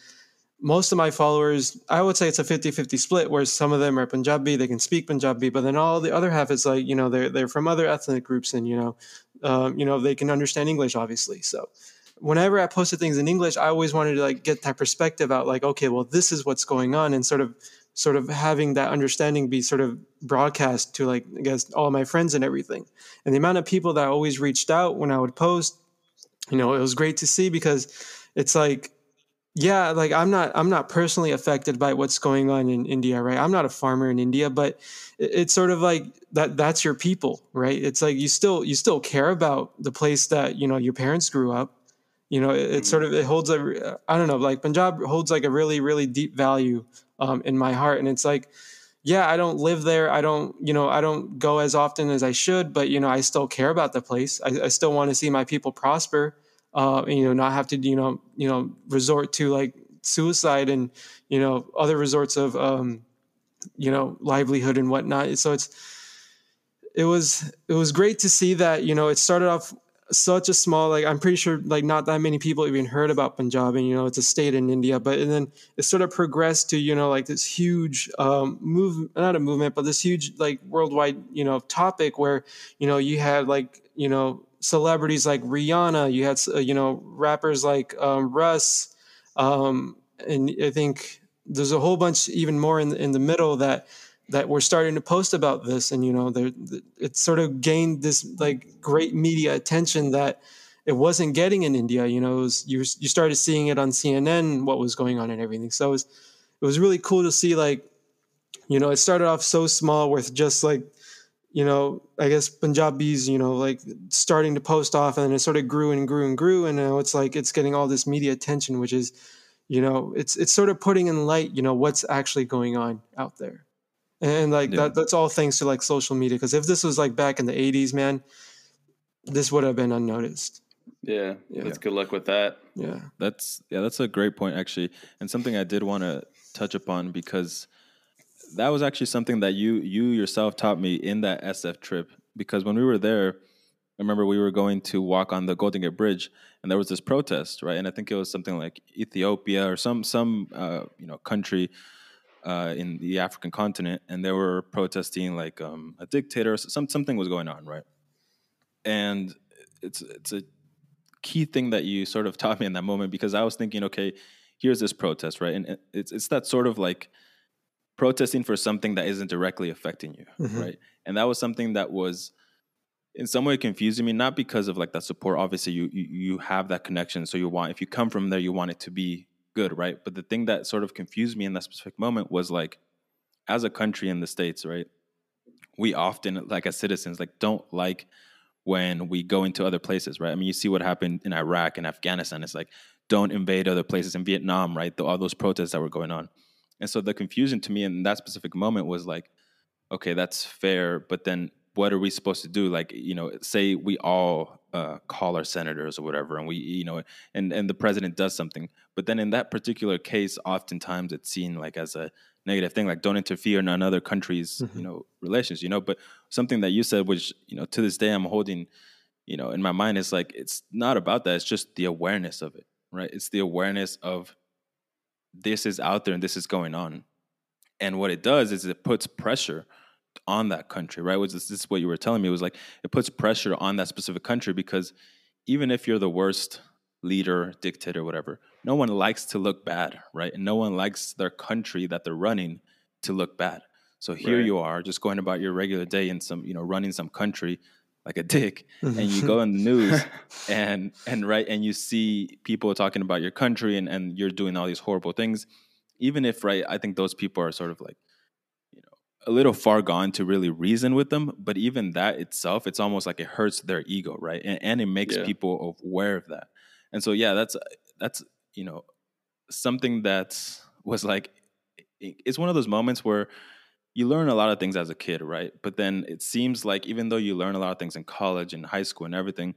most of my followers, I would say it's a 50 50 split where some of them are Punjabi, they can speak Punjabi, but then all the other half is like, you know, they're, they're from other ethnic groups and, you know, um, you know, they can understand English, obviously. So whenever I posted things in English, I always wanted to like get that perspective out like, okay, well, this is what's going on and sort of sort of having that understanding be sort of broadcast to like I guess all my friends and everything. And the amount of people that always reached out when I would post, you know, it was great to see because it's like yeah like i'm not i'm not personally affected by what's going on in india right? I'm not a farmer in india but it's sort of like that that's your people right? It's like you still you still care about the place that you know your parents grew up. You know it, it mm-hmm. sort of it holds a i don't know like punjab holds like a really really deep value um, in my heart. And it's like yeah i don't live there. I don't you know i don't go as often as i should but you know i still care about the place. I, I still want to see my people prosper uh, and, you know not have to you know you know resort to like suicide and you know other resorts of um, you know livelihood and whatnot. So it's it was it was great to see that you know it started off such a small like i'm pretty sure like not that many people even heard about punjab and you know it's a state in india but and then it sort of progressed to you know like this huge um move not a movement but this huge like worldwide you know topic where you know you had like you know celebrities like rihanna you had uh, you know rappers like um, russ um and i think there's a whole bunch even more in in the middle that that we're starting to post about this and you know it sort of gained this like great media attention that it wasn't getting in india you know was, you, you started seeing it on cnn what was going on and everything. So it was, it was really cool to see like you know it started off so small with just like you know i guess punjabis you know like starting to post off and it sort of grew and grew and grew and now it's like it's getting all this media attention which is you know it's it's sort of putting in light you know what's actually going on out there and like yeah. that that's all thanks to like social media because if this was like back in the 80s man this would have been unnoticed yeah, yeah. that's good luck with that yeah that's yeah that's a great point actually and something i did want to touch upon because that was actually something that you you yourself taught me in that sf trip because when we were there I remember we were going to walk on the Golden Gate Bridge, and there was this protest, right? And I think it was something like Ethiopia or some some uh, you know country uh, in the African continent, and they were protesting like um, a dictator. Some something was going on, right? And it's it's a key thing that you sort of *laughs* taught me in that moment because I was thinking, okay, here's this protest, right? And it's it's that sort of like protesting for something that isn't directly affecting you, mm-hmm. right? And that was something that was in some way confusing me, not because of like that support. Obviously, you, you you have that connection, so you want if you come from there, you want it to be good, right? But the thing that sort of confused me in that specific moment was like, as a country in the states, right? We often, like as citizens, like don't like when we go into other places, right? I mean, you see what happened in Iraq and Afghanistan. It's like don't invade other places in Vietnam, right? The, all those protests that were going on, and so the confusion to me in that specific moment was like, okay, that's fair, but then what are we supposed to do? Like, you know, say we all uh, call our senators or whatever, and we, you know, and and the president does something, but then in that particular case, oftentimes it's seen like as a negative thing, like don't interfere in another country's, mm-hmm. you know, relations, you know. But something that you said, which you know, to this day I'm holding, you know, in my mind is like it's not about that. It's just the awareness of it, right? It's the awareness of this is out there and this is going on, and what it does is it puts pressure on that country, right? Was this, this is what you were telling me? It was like it puts pressure on that specific country because even if you're the worst leader, dictator, whatever, no one likes to look bad, right? And no one likes their country that they're running to look bad. So here right. you are, just going about your regular day in some, you know, running some country like a dick, and you go in the news *laughs* and and right and you see people talking about your country and and you're doing all these horrible things. Even if right, I think those people are sort of like a little far gone to really reason with them but even that itself it's almost like it hurts their ego right? And, and it makes yeah. people aware of that. And so yeah that's that's you know something that was like it's one of those moments where you learn a lot of things as a kid right? But then it seems like even though you learn a lot of things in college and high school and everything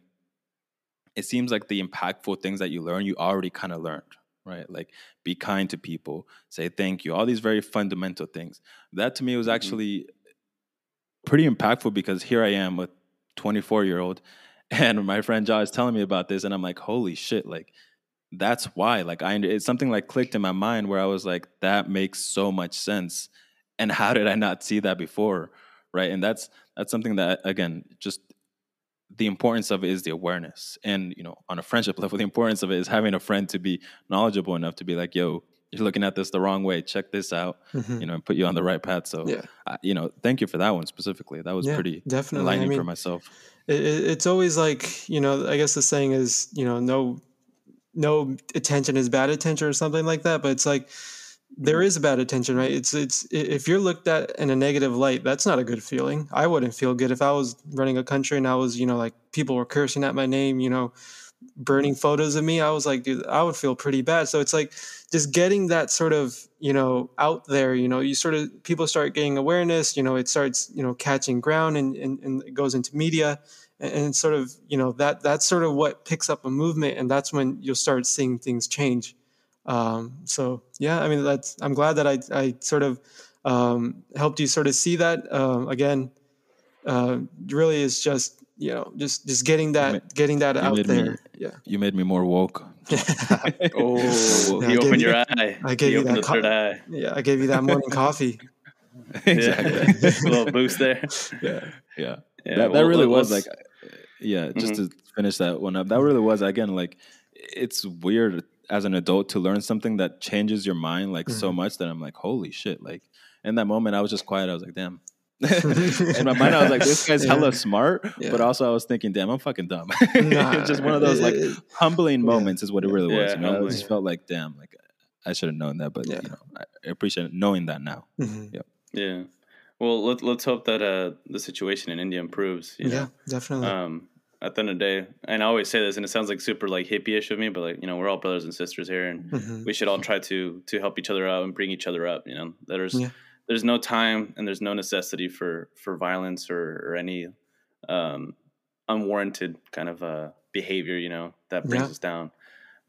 it seems like the impactful things that you learn you already kind of learned right? Like be kind to people, say thank you, all these very fundamental things. That to me was mm-hmm. actually pretty impactful because here I am, a 24 year old, *laughs* and my friend Josh is telling me about this, and I'm like, holy shit, like that's why. Like I, it's something like clicked in my mind where I was like, that makes so much sense, and how did I not see that before, right? And that's that's something that again just the importance of it is the awareness and you know on a friendship *laughs* level the importance of it is having a friend to be knowledgeable enough to be like yo you're looking at this the wrong way. Check this out, Mhm. you know, and put you on the right path. So, Yeah. I, you know, thank you for that one specifically. That was Yeah, pretty definitely. I enlightening for myself. it- it's always like you know i guess the saying is you know no no attention is bad attention or something like that but it's like there is a bad attention right? It's it's if you're looked at in a negative light that's not a good feeling. I wouldn't feel good if i was running a country and i was you know like people were cursing at my name you know burning photos of me. I was like dude i would feel pretty bad. So it's like just getting that sort of you know out there you know you sort of people start getting awareness you know it starts you know catching ground and and, and it goes into media. And, and sort of you know that that's sort of what picks up a movement and that's when you'll start seeing things change um, so yeah i mean that's i'm glad that i i sort of um, helped you sort of see that um, again uh, really is just you know just just getting that getting that out made me- there yeah You made me more woke. *laughs* Oh, Yeah, I he gave opened you- your eye. I gave he you that the co- eye. yeah i gave you that morning *laughs* coffee exactly. *laughs* Yeah. a little boost there. yeah Yeah. Yeah, that, that really let- was like yeah just Mhm. to finish that one up that really was again like it's weird as an adult to learn something that changes your mind like so Mm-hmm. much that i'm like holy shit like in that moment i was just quiet i was like damn *laughs* in my mind i was like this guy's *laughs* Yeah. hella smart Yeah. but also i was thinking damn i'm fucking dumb *laughs* Nah, just one of those like it- it- humbling Yeah. moments is what it really was Yeah, you know i just felt like damn like i should have known that but Yeah. you know i I appreciate knowing that now mhm. Yeah. Well, let, let's hope that uh, the situation in India improves. You know? yeah definitely um, at the end of the day, and I always say this, and it sounds like super like hippie-ish of me, but like you know, we're all brothers and sisters here, and Mhm. we should all try to to help each other out and bring each other up. You know, there's Yeah. there's no time and there's no necessity for for violence or or any um, unwarranted kind of uh, behavior. You know, that brings Yeah. us down.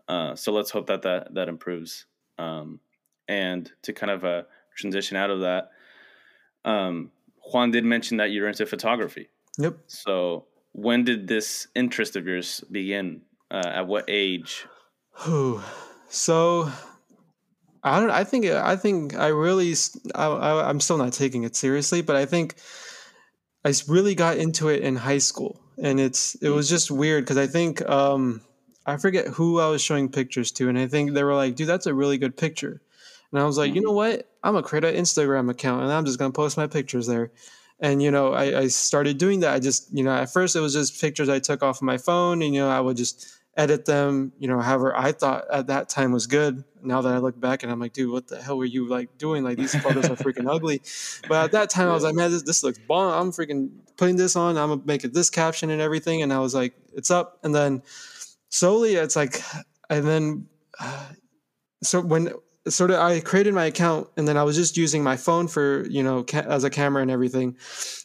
Uh, so let's hope that that that improves. Um, and to kind of uh, transition out of that, um, Juan did mention that you're into photography. yep So, when did this interest of yours begin? Uh, at what age? So I don't. I think. I think I really. I, I, am still not taking it seriously, but I think I really got into it in high school, and it's. It was just weird because I think um, I forget who I was showing pictures to, and I think they were like, "Dude, that's a really good picture," and I was like, "You know what? I'm gonna create an Instagram account, and I'm just gonna post my pictures there." And you know, I, I started doing that. I just, you know, at first it was just pictures I took off of my phone, and you know, I would just edit them, you know, however I thought at that time was good. Now that I look back and I'm like, dude, what the hell were you like doing? Like these photos are freaking *laughs* ugly. But at that time I was like, man, this, this looks bomb. I'm freaking putting this on. I'm gonna make it this caption and everything. And I was like, it's up. And then slowly it's like, and then uh, *sighs* so when sort of I created my account and then I was just using my phone for you know ca- as a camera and everything,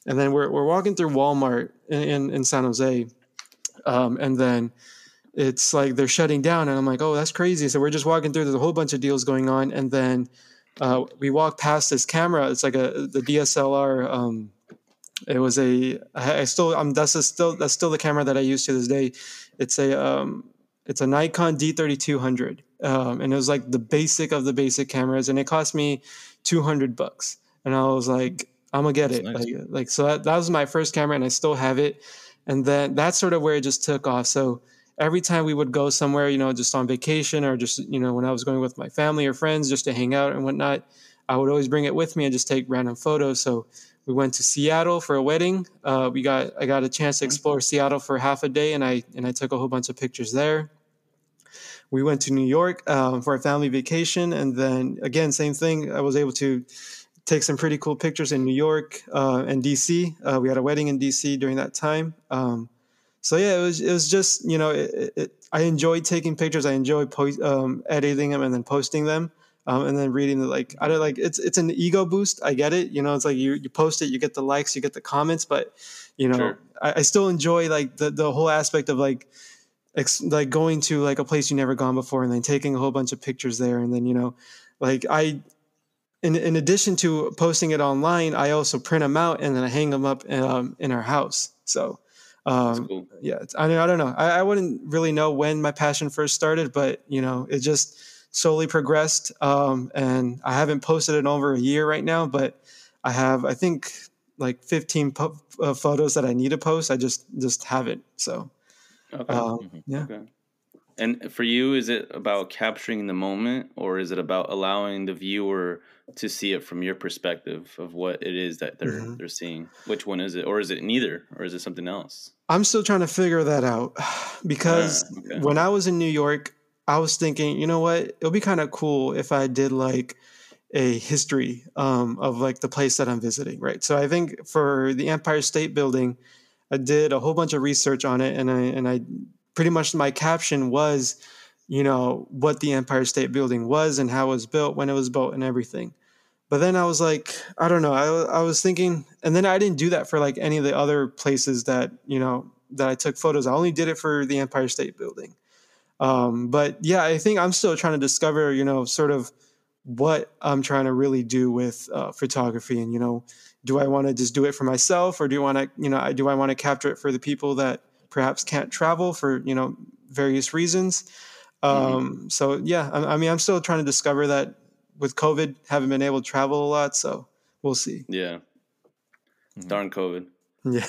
and then we're we're walking through Walmart in in, in San Jose, um, and then it's like they're shutting down and i'm like oh that's crazy. So we're just walking through there's a whole bunch of deals going on and then uh, we walk past this camera. It's like a the dslr um, it was a I still um that's still that's still the camera that i use to this day. It's a um it's a nikon d3200 um, and it was like the basic of the basic cameras and it cost me 200 bucks and i was like i'm gonna get That's it nice. like, like so that, that was my first camera and i still have it and then that's sort of where it just took off so every time we would go somewhere, you know, just on vacation or just, you know, when I was going with my family or friends just to hang out and whatnot, I would always bring it with me and just take random photos. So we went to Seattle for a wedding. Uh, we got I got a chance to explore Seattle for half a day, and I and I took a whole bunch of pictures there. We went to New York um, for a family vacation, and then again, same thing. I was able to take some pretty cool pictures in New York uh, and DC. Uh, we had a wedding in DC during that time. Um, so yeah, it was it was just you know it, it, I enjoyed taking pictures. I enjoyed po- um, editing them and then posting them. Um, and then reading the like I don't like it's it's an ego boost. I get it. You know, it's like you you post it, you get the likes, you get the comments, but you know, Sure. I, I still enjoy like the the whole aspect of like ex- like going to like a place you never gone before and then taking a whole bunch of pictures there and then you know like I in in addition to posting it online, I also print them out and then I hang them up um, in our house. So um, cool. yeah, I I don't know. I, I wouldn't really know when my passion first started, but you know, it just slowly progressed. Um, and I haven't posted in over a year right now, but I have, I think, like 15 po- uh, photos that I need to post. I just just haven't. So Okay. um, Mhm. yeah, okay. And for you, is it about capturing the moment, or is it about allowing the viewer to see it from your perspective of what it is that they're Mhm. they're seeing? Which one is it, or is it neither, or is it something else? I'm still trying to figure that out *sighs* because Ah, okay. when I was in New York, I was thinking, you know what, it'll be kind of cool if I did like a history um, of like the place that I'm visiting, right? So I think for the Empire State Building, I did a whole bunch of research on it, and I and I pretty much my caption was, you know, what the Empire State Building was and how it was built, when it was built, and everything. But then I was like, I don't know. I, I was thinking, and then I didn't do that for like any of the other places that you know that I took photos. I only did it for the Empire State Building. Um, but yeah, I think I'm still trying to discover, you know, sort of what I'm trying to really do with uh, photography, and you know, do I want to just do it for myself, or do you want to, you know, do I want to capture it for the people that perhaps can't travel for you know various reasons? Um, So yeah, I, I mean, I'm still trying to discover that with COVID, haven't been able to travel a lot, so we'll see. Yeah. Mhm. Darn COVID. *laughs* Yeah,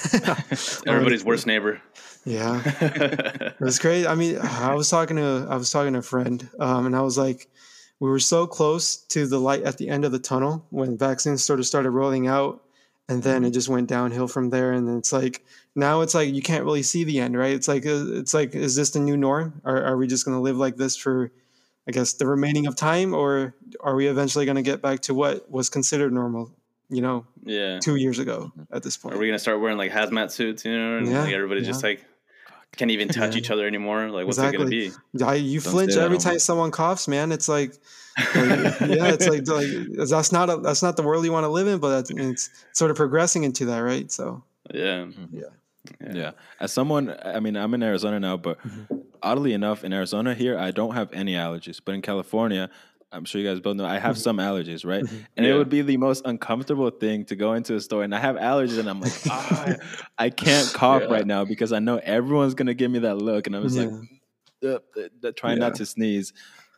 *laughs* Everybody's worst neighbor. Yeah, *laughs* it was great. I mean, I was talking to I was talking to a friend, um, and I was like, we were so close to the light at the end of the tunnel when vaccines sort of started rolling out, and then it just went downhill from there. And it's like now it's like you can't really see the end, right? It's like uh, it's like is this the new norm? Are are we just going to live like this for, I guess, the remaining of time, or are we eventually going to get back to what was considered normal? You know, yeah. two years ago at this point. Are we gonna start wearing like hazmat suits? You know, and Yeah, like everybody's just like can't even touch Yeah. each other anymore. Like, what's it gonna be? I, you Don't flinch every on time someone coughs, man. It's like, *laughs* like, yeah, it's like, like that's not a, that's not the world you want to live in, but that's, it's sort of progressing into that, right? So Yeah. Mm-hmm. yeah, Yeah. As someone, I mean, I'm in Arizona now, but mm-hmm. oddly enough, in Arizona here, I don't have any allergies. But in California, I'm sure you guys both know, I have *laughs* some allergies, right? And Yeah. it would be the most uncomfortable thing to go into a store and I have allergies, and I'm like, *laughs* ah, I can't cough Yeah. right now because I know everyone's gonna give me that look, and I'm just Yeah. like, uh, uh, uh, trying not to sneeze.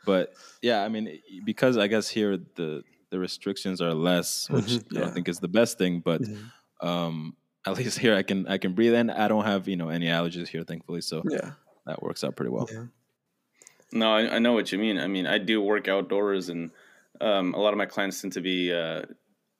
But yeah, I mean, because I guess here the the restrictions are less, which Mhm. I don't think is the best thing, but Mhm. um, at least *laughs* here I can I can breathe in. I don't have you know any allergies here, thankfully, so yeah, that works out pretty well. No, I, I know what you mean. I mean, I do work outdoors, and um, a lot of my clients tend to be uh,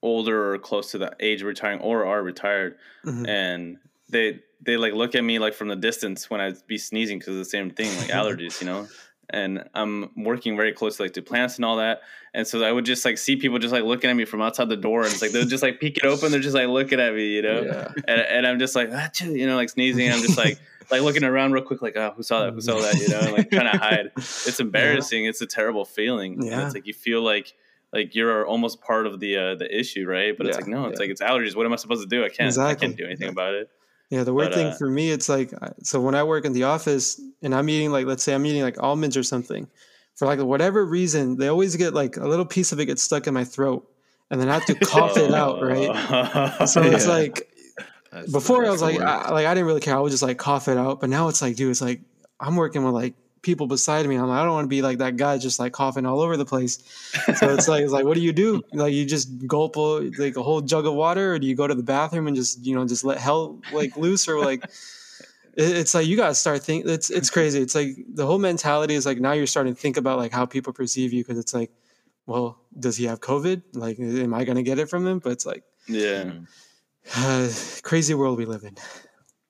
older or close to the age of retiring, or are retired, Mhm. and they they like look at me like from the distance when I be sneezing because of the same thing, like allergies, you know. *laughs* And I'm working very close like to plants and all that, and so I would just like see people just like looking at me from outside the door, and it's like they'll just like peek it open, they're just like looking at me, you know. Yeah. And, and I'm just like, Achoo, you know, like sneezing. I'm just like *laughs* like looking around real quick, like, oh, who saw that? Who saw that? You know, and, like trying *laughs* to hide. It's embarrassing. It's a terrible feeling. And Yeah. It's like you feel like like you're almost part of the uh, the issue, right? But it's like no, it's yeah. like it's allergies. What am I supposed to do? I can't. I can't do anything Yeah. about it. Yeah, the weird But, thing uh, for me, it's like so when I work in the office and I'm eating like let's say I'm eating like almonds or something, for like whatever reason, they always get like a little piece of it gets stuck in my throat, and then I have to cough it out, right? right? *laughs* So it's Yeah. like That's- before I was like. I, like I didn't really care. I would just like cough it out. But now it's like, dude, it's like I'm working with like people beside me. I'm like, I don't want to be like that guy just like coughing all over the place. So it's like, it's like, what do you do? Like you just gulp a, like a whole jug of water, or do you go to the bathroom and just you know just let hell like loose, or like it- it's like you gotta start think. It's it's crazy. It's like the whole mentality is like now you're starting to think about like how people perceive you because it's like, well, does he have COVID? Like, am I gonna get it from him? But it's like. yeah. Mhm. *sighs* crazy world we live in.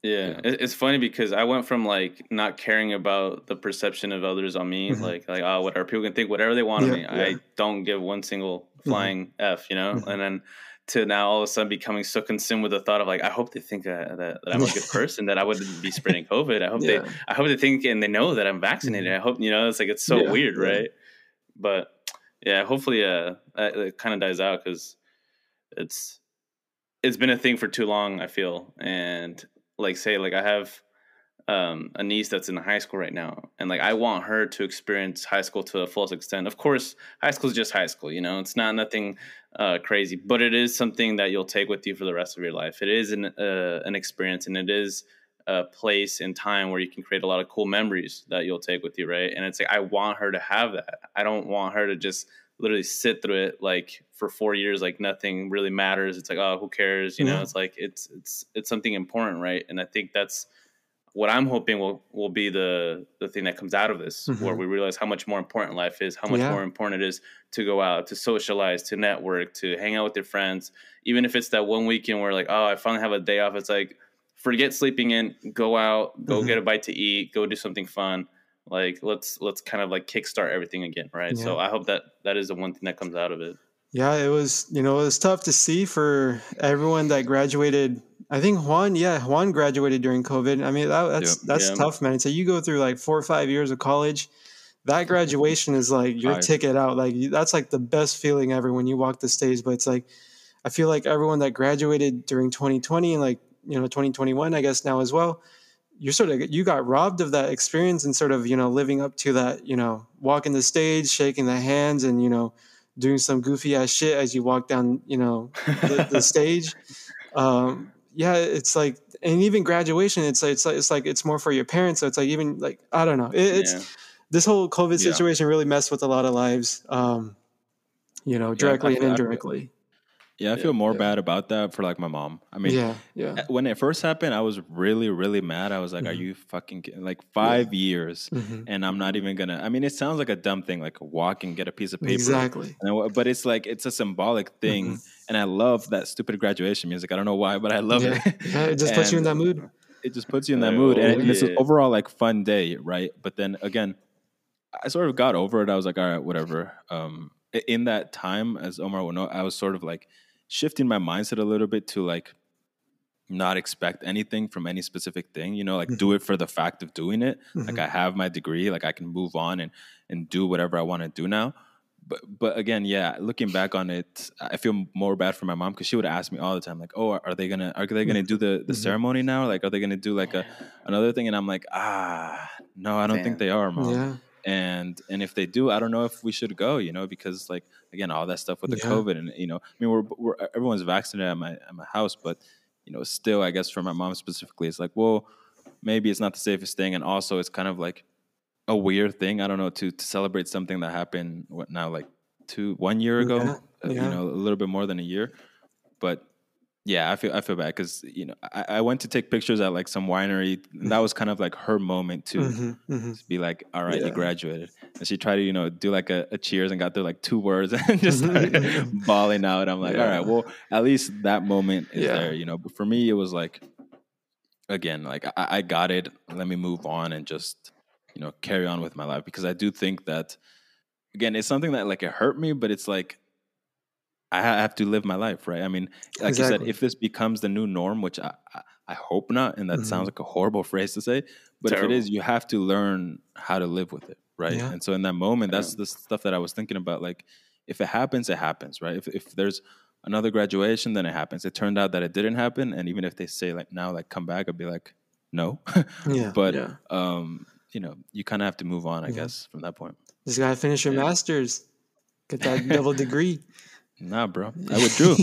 Yeah, it's funny because I went from like not caring about the perception of others on me, Mhm. like like oh whatever people can think whatever they want Yeah, of me. yeah. Mm-hmm. I don't give one single flying f, you know. Mhm. And then to now all of a sudden becoming so consumed with the thought of like I hope they think that, that, that I'm a good *laughs* person, that I wouldn't be spreading COVID. I hope Yeah. they I hope they think and they know that I'm vaccinated. I hope you know it's like it's so Yeah, weird, yeah. right? But yeah, hopefully uh it, it kind of dies out because it's it's been a thing for too long. I feel and like say like I have um, a niece that's in high school right now, and like I want her to experience high school to a fullest extent. Of course, high school is just high school, you know. It's not nothing uh, crazy, but it is something that you'll take with you for the rest of your life. It is an uh, an experience, and it is a place and time where you can create a lot of cool memories that you'll take with you, right? And it's like I want her to have that. I don't want her to just literally sit through it like for four years like nothing really matters it's like oh who cares you know it's like it's it's it's something important right and i think that's what I'm hoping will will be the the thing that comes out of this, Mhm. where we realize how much more important life is, how much Yeah. more important it is to go out, to socialize, to network, to hang out with your friends. Even if it's that one weekend where like, oh, I finally have a day off. It's like forget sleeping in, go out, go Mhm. get a bite to eat, go do something fun. Like let's let's kind of like kickstart everything again, right? So I hope that that is the one thing that comes out of it. Yeah, it was, you know, it was tough to see for everyone that graduated. I think Juan, yeah, Juan graduated during COVID. I mean, that, that's Yep. that's Yeah. tough, man. So you go through like four or five years of college. That *laughs* graduation is like your ticket out. Like that's like the best feeling ever when you walk the stage. But it's like, I feel like everyone that graduated during 2020 and like you know 2021, I guess now as well, you sort of you got robbed of that experience and sort of you know living up to that. You know, walking the stage, shaking the hands, and you know doing some goofy ass shit as you walk down, you know, the, the *laughs* stage. Um, yeah, it's like, and even graduation, it's like, it's like, it's like, it's more for your parents. So it's like, even like, I don't know. It, it's Yeah. this whole COVID Yeah. situation really messed with a lot of lives, um, you know, directly feel- and I indirectly. Yeah, I feel more yeah. bad about that for like my mom. I mean, yeah. Yeah. uh, when it first happened, I was really, really mad. I was like, "Are Mhm. you fucking kidding? like five years?" Mhm. And I'm not even gonna. I mean, it sounds like a dumb thing, like walk and get a piece of paper. Exactly. And I but it's like it's a symbolic thing, and I love that stupid graduation music. I don't know why, but I love yeah. it. yeah. It just puts you in that mood. It just puts you in that Oh, mood, and, and it's an overall like fun day, right? But then again, I sort of got over it. I was like, all right, whatever. Um, i- in that time, as Omar will know, I was sort of like shifting my mindset a little bit to like not expect anything from any specific thing. You know, like do it for the fact of doing it. Like Mhm. I have my degree, like I can move on and and do whatever I want to do now. But but again, yeah, looking back on it, I feel more bad for my mom because she would ask me all the time, like, "Oh, are they gonna are they gonna do the the Mhm. ceremony now? Like, are they gonna do like a another thing?" And I'm like, "Ah, no, I don't Damn. think they are, mom." Yeah. And and if they do, I don't know if we should go, you know, because like again, all that stuff with the Yeah. COVID and you know, I mean, we're, we're everyone's vaccinated at my at my house, but you know, still, I guess for my mom specifically, it's like, well, maybe it's not the safest thing, and also it's kind of like a weird thing. I don't know to to celebrate something that happened what now like two one year ago, Yeah, uh, you know, a little bit more than a year, but. Yeah, I feel I feel bad because you know I, I went to take pictures at like some winery. And that was kind of like her moment to Mhm, mhm. to be like, all right, Yeah. you graduated. And she tried to, you know, do like a, a cheers and got through like two words *laughs* and just started bawling out. I'm like, all right, well, at least that moment is Yeah. there, you know. But for me, it was like, again, like I, I got it. Let me move on and just, you know, carry on with my life because I do think that, again, it's something that like it hurt me, but it's like, I have to live my life, right? I mean, like you said, if this becomes the new norm, which I, I, I hope not, and that Mhm. sounds like a horrible *laughs* phrase to say, but if it is, you have to learn how to live with it, right? Yeah. And so in that moment, that's Yeah. the stuff that I was thinking about. Like, if it happens, it happens, right? If if there's another graduation, then it happens. It turned out that it didn't happen, and even if they say like now, like come back, I'd be like, no. *laughs* Yeah. but yeah. um, you know, you kind of have to move on, I Yeah. guess, from that point. Just gotta finish your Yeah. master's, get that *laughs* double degree. Nah, bro, *laughs* I withdrew.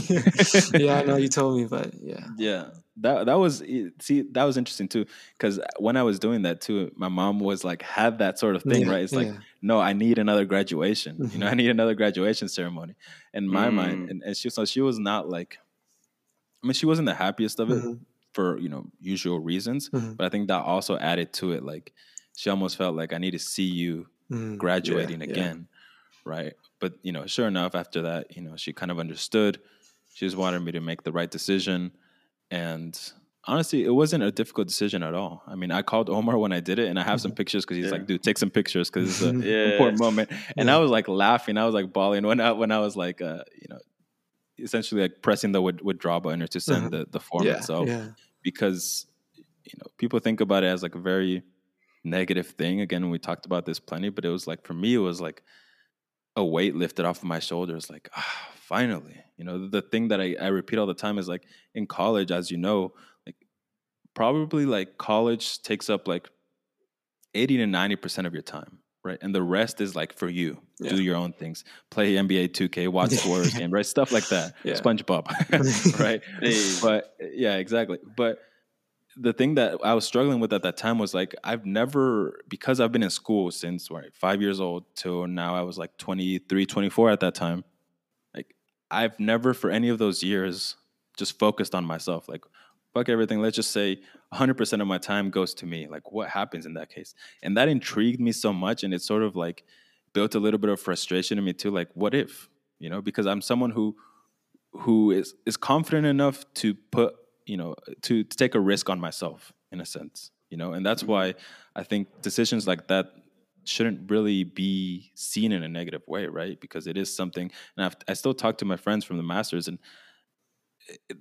yeah, I know you *laughs* told me, but yeah. Yeah, that that was see that was interesting too because when I was doing that too, my mom was like had that sort of thing, Yeah, right? It's like yeah. no, I need another graduation. You know, Mhm. I need another graduation ceremony. In my mind, Mm. and, and she so she was not like, I mean, she wasn't the happiest of it Mhm. for you know usual reasons, Mhm. but I think that also added to it. Like she almost felt like I need to see you Mm, graduating yeah, yeah. again, right? But you know, sure enough, after that, you know, she kind of understood. She just wanted me to make the right decision, and honestly, it wasn't a difficult decision at all. I mean, I called Omar when I did it, and I have some *laughs* pictures because he's Yeah. like, "Dude, take some pictures because it's an *laughs* Yeah. important moment." And Yeah. I was like laughing, I was like bawling when I when I was like, uh, you know, essentially like pressing the withdraw button or to send Uh-huh. the the form itself because you know people think about it as like a very negative thing again we talked about this plenty but it was like for me it was like a weight lifted off of my shoulders like ah finally. You know the thing that I, I repeat all the time is like in college as you know like probably like college takes up like 80 to 90 percent of your time right? And the rest is like for you. Yeah. do your own things. Play nba 2k *laughs* watch the warriors game right? Stuff like that. Yeah. spongebob *laughs* *laughs* right? But yeah exactly. But the thing that I was struggling with at that time was like I've never because I've been in school since right, 5 years old till now I was like 23 24 at that time like I've never for any of those years just focused on myself like fuck everything. Let's just say 100% of my time goes to me. Like, what happens in that case? And that intrigued me so much. And it sort of like built a little bit of frustration in me too. Like, what if, you know, because I'm someone who, who is, is confident enough to put, you know, to, to take a risk on myself in a sense, you know, and that's mm-hmm. why I think decisions like that shouldn't really be seen in a negative way, right? Because it is something, and I've, I still talk to my friends from the masters, and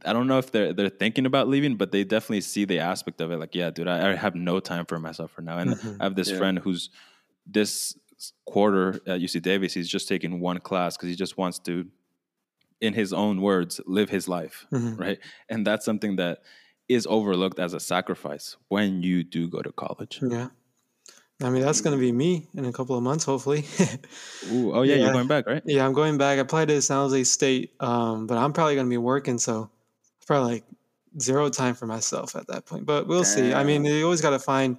I don't know if they're they're thinking about leaving, but they definitely see the aspect of it. Like, yeah, dude, I, I have no time for myself for now. And mm-hmm. I have this yeah. friend who's this quarter at UC Davis. He's just taking one class because he just wants to, in his own words, live his life, mm-hmm. right? And that's something that is overlooked as a sacrifice when you do go to college. Yeah. I mean, that's going to be me in a couple of months, hopefully. *laughs* Ooh, oh, yeah, yeah, you're going back, right? Yeah, I'm going back. I applied to San Jose State, um, but I'm probably going to be working, so probably like zero time for myself at that point. But we'll Damn. see. I mean, you always got to find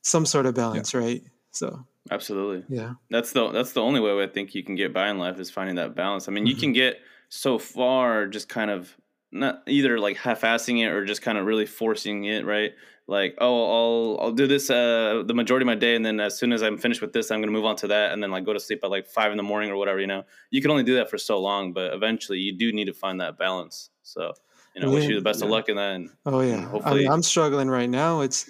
some sort of balance, yeah. right? So absolutely, yeah. That's the that's the only way I think you can get by in life is finding that balance. I mean, you mm-hmm. can get so far just kind of not either like half-assing it or just kind of really forcing it, right? like oh i'll i'll do this uh the majority of my day and then as soon as i'm finished with this i'm gonna move on to that and then like go to sleep at like five in the morning or whatever you know? You can only do that for so long but eventually you do need to find that balance. So you know yeah, wish you the best yeah. of luck in that and oh yeah. hopefully I am struggling right now. It's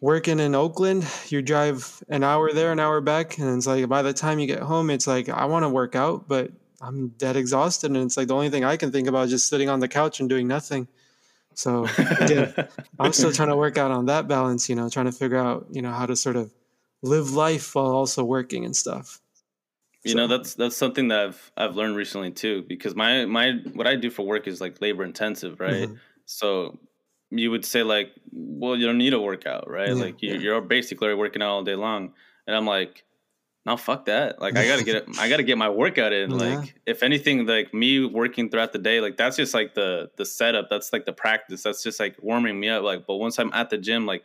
working in oakland. You drive an hour there an hour back and it's like by the time you get home it's like i want to work out but i'm dead exhausted and it's like the only thing i can think about is just sitting on the couch and doing nothing so again, *laughs* I'm still trying to work out on that balance, you know, trying to figure out, you know, how to sort of live life while also working and stuff. You so. know, that's that's something that I've I've learned recently too, because my my what I do for work is like labor intensive, right? Mm-hmm. So you would say like, well, you don't need a workout, right? Yeah, like you, yeah. you're basically working out all day long, and I'm like, no, fuck that. Like I gotta get it. I gotta get my workout in. *laughs* Yeah. Like if anything, like me working throughout the day, like that's just like the the setup. That's like the practice. That's just like warming me up. Like, but once I'm at the gym, like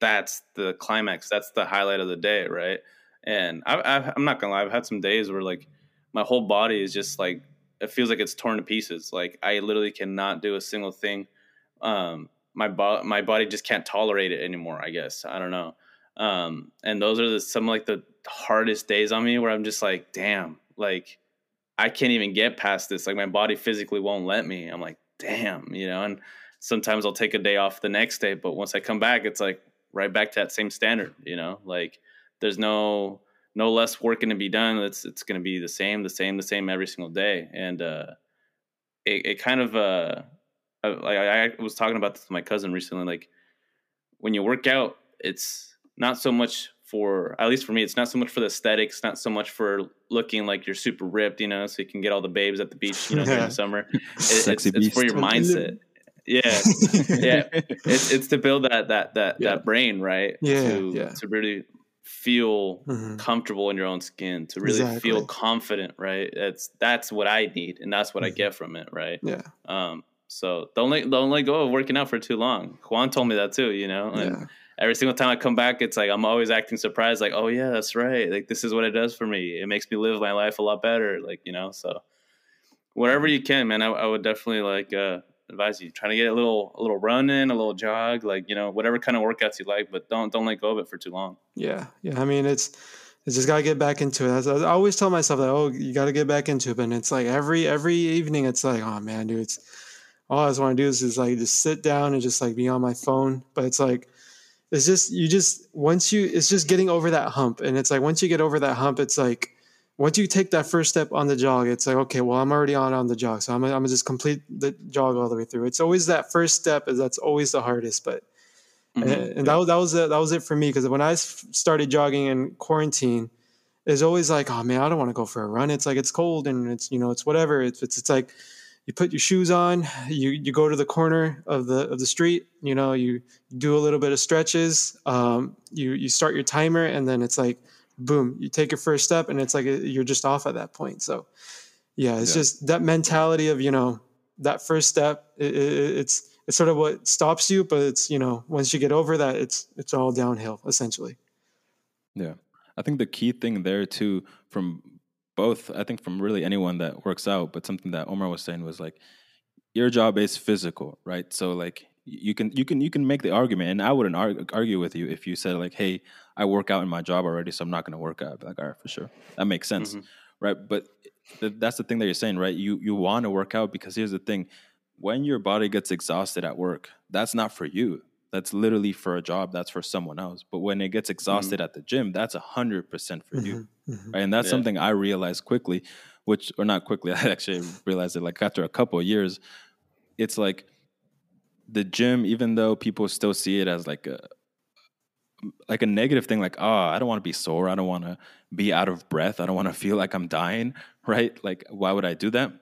that's the climax. That's the highlight of the day, right? And I, I, I'm not gonna lie. I've had some days where like my whole body is just like it feels like it's torn to pieces. Like I literally cannot do a single thing. Um, my bo- my body just can't tolerate it anymore. I guess I don't know. Um, and those are the some like the hardest days on me where I'm just like, damn, like I can't even get past this. Like my body physically won't let me. I'm like, damn, you know, and sometimes I'll take a day off the next day, but once I come back, it's like right back to that same standard, you know, like there's no, no less working to be done. It's, it's going to be the same, the same, the same every single day. And, uh, it, it kind of, uh, I, I was talking about this with my cousin recently, like when you work out, it's not so much for at least for me it's not so much for the aesthetics not so much for looking like you're super ripped you know so you can get all the babes at the beach you know during the *laughs* summer. It, it's, it's, for your mindset. Yeah. *laughs* Yeah. It's, it's to build that that that yeah. that brain right? Yeah to yeah. to really feel mm-hmm. comfortable in your own skin to really exactly. feel confident right? That's that's what i need and that's what mm-hmm. i get from it right? Yeah. Um so don't let don't let go of working out for too long. Juan told me that too you know and yeah every single time I come back, it's like I'm always acting surprised, like, oh yeah, that's right. Like this is what it does for me. It makes me live my life a lot better. Like, you know, so whatever you can, man, I, I would definitely like uh, advise you trying to get a little a little run in, a little jog, like, you know, whatever kind of workouts you like, but don't don't let go of it for too long. Yeah. Yeah. I mean it's it's just gotta get back into it. I always tell myself that, oh, you gotta get back into it. And it's like every every evening it's like, oh man, dude, it's all I just want to do is, is like just sit down and just like be on my phone. But it's like it's just you just once you it's just getting over that hump. And it's like once you get over that hump it's like once you take that first step on the jog it's like okay well i'm already on on the jog. So i'm, I'm gonna just complete the jog all the way through. It's always that first step is that's always the hardest but mm-hmm. and, and that, was, that was it that was it for me. Because when i started jogging in quarantine it's always like oh man i don't want to go for a run. It's like it's cold and it's you know it's whatever. It's it's, it's like you put your shoes on, you you go to the corner of the of the street, you know, you do a little bit of stretches, um, you you start your timer, and then it's like, boom, you take your first step, and it's like you're just off at that point. So, yeah, it's yeah. just that mentality of you know that first step. It, it, it's it's sort of what stops you, but it's you know once you get over that, it's it's all downhill essentially. Yeah, I think the key thing there too, from both i think from really anyone that works out but something that omar was saying was like your job is physical right so like you can you can you can make the argument, and I wouldn't argue, argue with you if you said like, "Hey, I work out in my job already, so I'm not going to work out." Like, all right, for sure, that makes sense, Mhm. right? But th- that's the thing that you're saying, right? You you want to work out because here's the thing: when your body gets exhausted at work, that's not for you. That's literally for a job. That's for someone else. But when it gets mm-hmm. exhausted at the gym, that's a hundred percent for you. Mhm. Right? And that's Yeah. something I realized quickly, which or not quickly. *laughs* I actually realized it like after a couple of years. It's like the gym, even though people still see it as like a like a negative thing, like, oh, I don't want to be sore, I don't want to be out of breath, I don't want to feel like I'm dying, *laughs* right? Like, why would I do that?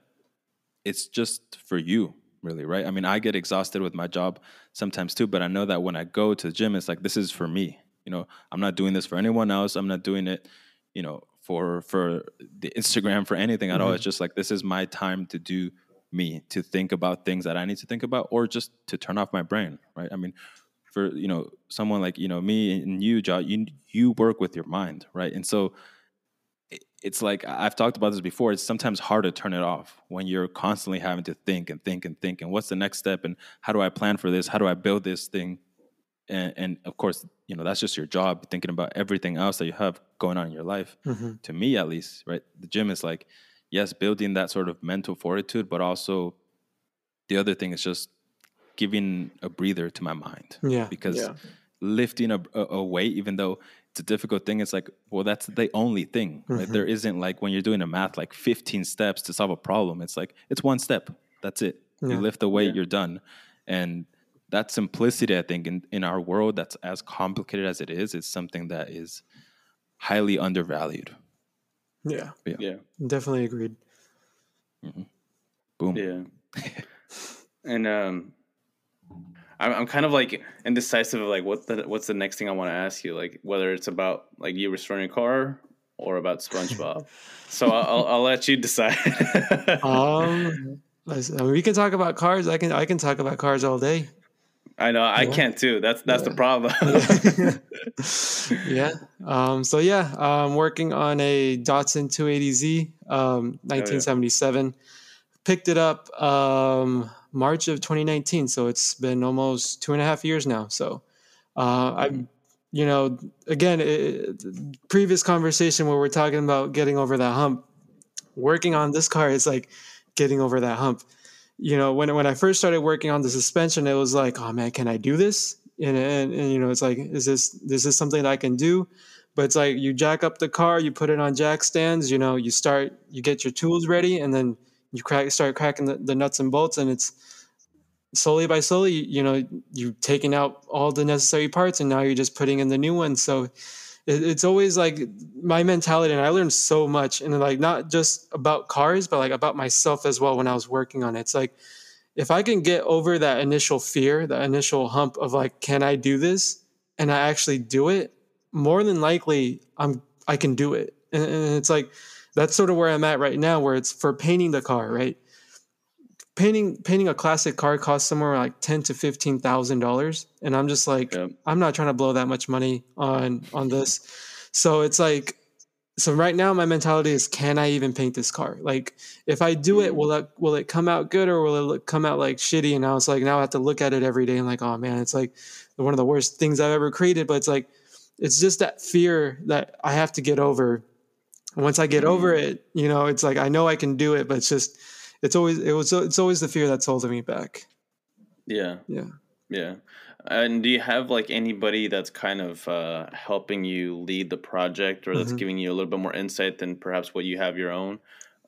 It's just for you, really, right? I mean, I get exhausted with my job sometimes too, but I know that when I go to the gym, it's like this is for me. You know, I'm not doing this for anyone else. I'm not doing it, you know, for for the Instagram for anything at all. Mm-hmm. It's just like this is my time to do me, to think about things that I need to think about, or just to turn off my brain, right? I mean, for you know, someone like you know me and you, Joe, you you work with your mind, right? And so it's like I've talked about this before. It's sometimes hard to turn it off when you're constantly having to think and think and think. And what's the next step? And how do I plan for this? How do I build this thing? And, and of course, you know that's just your job. Thinking about everything else that you have going on in your life. Mhm. To me, at least, right? The gym is like, yes, building that sort of mental fortitude, but also the other thing is just giving a breather to my mind Yeah. because Yeah. lifting a, a, a weight, even though it's a difficult thing, it's like, well, that's the only thing, right? Mhm. There isn't like when you're doing a math, like 15 steps to solve a problem. It's like, it's one step. That's it. Yeah. You lift the weight, Yeah. you're done. And that simplicity, I think, in, in our world that's as complicated as it is, is something that is highly undervalued. Yeah. Yeah. Definitely agreed. Boom. Yeah. *laughs* and um I'm, I'm kind of like indecisive of like what the what's the next thing I want to ask you like whether it's about like you restoring your car or about SpongeBob. *laughs* so I'll, I'll let you decide. *laughs* Um, I mean, we can talk about cars. I can I can talk about cars all day. I know I Yeah. can't too. That's that's the problem. *laughs* yeah. Um, so yeah, I'm working on a Datsun 280Z, um, 1977. Picked it up um, March of 2019, so it's been almost two and a half years now. So uh, I, you know, again, it, previous conversation where we're talking about getting over that hump. Working on this car is like getting over that hump. You know, when when I first started working on the suspension, it was like, oh man, can I do this? and, and, and you know it's like is this this is something that i can do but it's like you jack up the car you put it on jack stands you know you start you get your tools ready and then you crack start cracking the, the nuts and bolts and it's slowly by slowly you know you've taken out all the necessary parts and now you're just putting in the new ones so it, it's always like my mentality and i learned so much and like not just about cars but like about myself as well when i was working on it it's like if I can get over that initial fear, that initial hump of like, can I do this? And I actually do it, more than likely I'm I can do it. And, and it's like that's sort of where I'm at right now, where it's for painting the car, right? Painting painting a classic car costs somewhere like ten to fifteen thousand dollars. And I'm just like, Yep. I'm not trying to blow that much money on on this. So it's like so right now my mentality is can I even paint this car? Like if I do it, mm. will it will it come out good or will it look, come out like shitty? And now it's like now I have to look at it every day and like, oh man, it's like one of the worst things I've ever created. But it's like it's just that fear that I have to get over. And once I get over it, you know, it's like I know I can do it, but it's just it's always it was it's always the fear that's holding me back. yeah. Yeah. Yeah. And do you have like anybody that's kind of uh, helping you lead the project or that's Mhm. giving you a little bit more insight than perhaps what you have your own?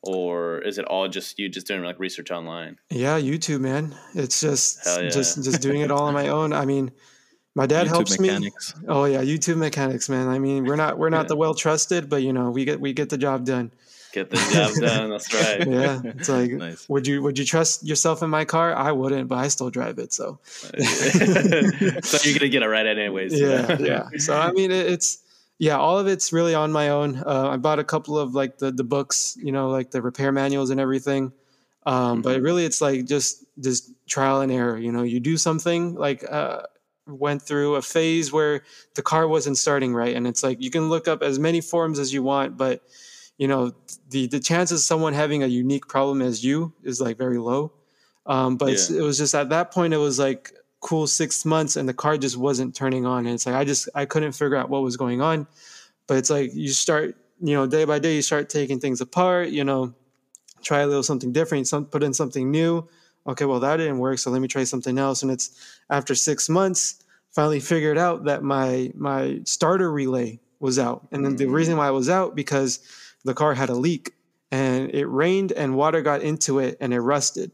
Or is it all just you just doing like research online? Yeah, YouTube, man. It's just yeah. just just doing it all on my *laughs* own. I mean, my dad YouTube helps me. Oh yeah, YouTube mechanics, man. I mean, we're not we're not Yeah. the well trusted, but you know, we get we get the job done. Get the job done. That's right. *laughs* Yeah, it's like, Nice. would you would you trust yourself in my car? I wouldn't, but I still drive it. So *laughs* so you're gonna get it right anyways. you yeah, yeah. So I mean, it, it's yeah, all of it's really on my own. Uh, I bought a couple of like the the books, you know, like the repair manuals and everything. Um, But really, it's like just just trial and error. You know, you do something like uh, went through a phase where the car wasn't starting right, and it's like you can look up as many forums as you want, but you know the the chances of someone having a unique problem as you is like very low. Um, but it's, it was just at that point, it was like cool six months and the car just wasn't turning on. And it's like I just I couldn't figure out what was going on. But it's like you start, you know, day by day you start taking things apart, you know, try a little something different, some put in something new. Okay, well that didn't work, so let me try something else. And it's after six months, finally figured out that my my starter relay was out. And then the mm. reason why it was out because the car had a leak and it rained and water got into it and it rusted.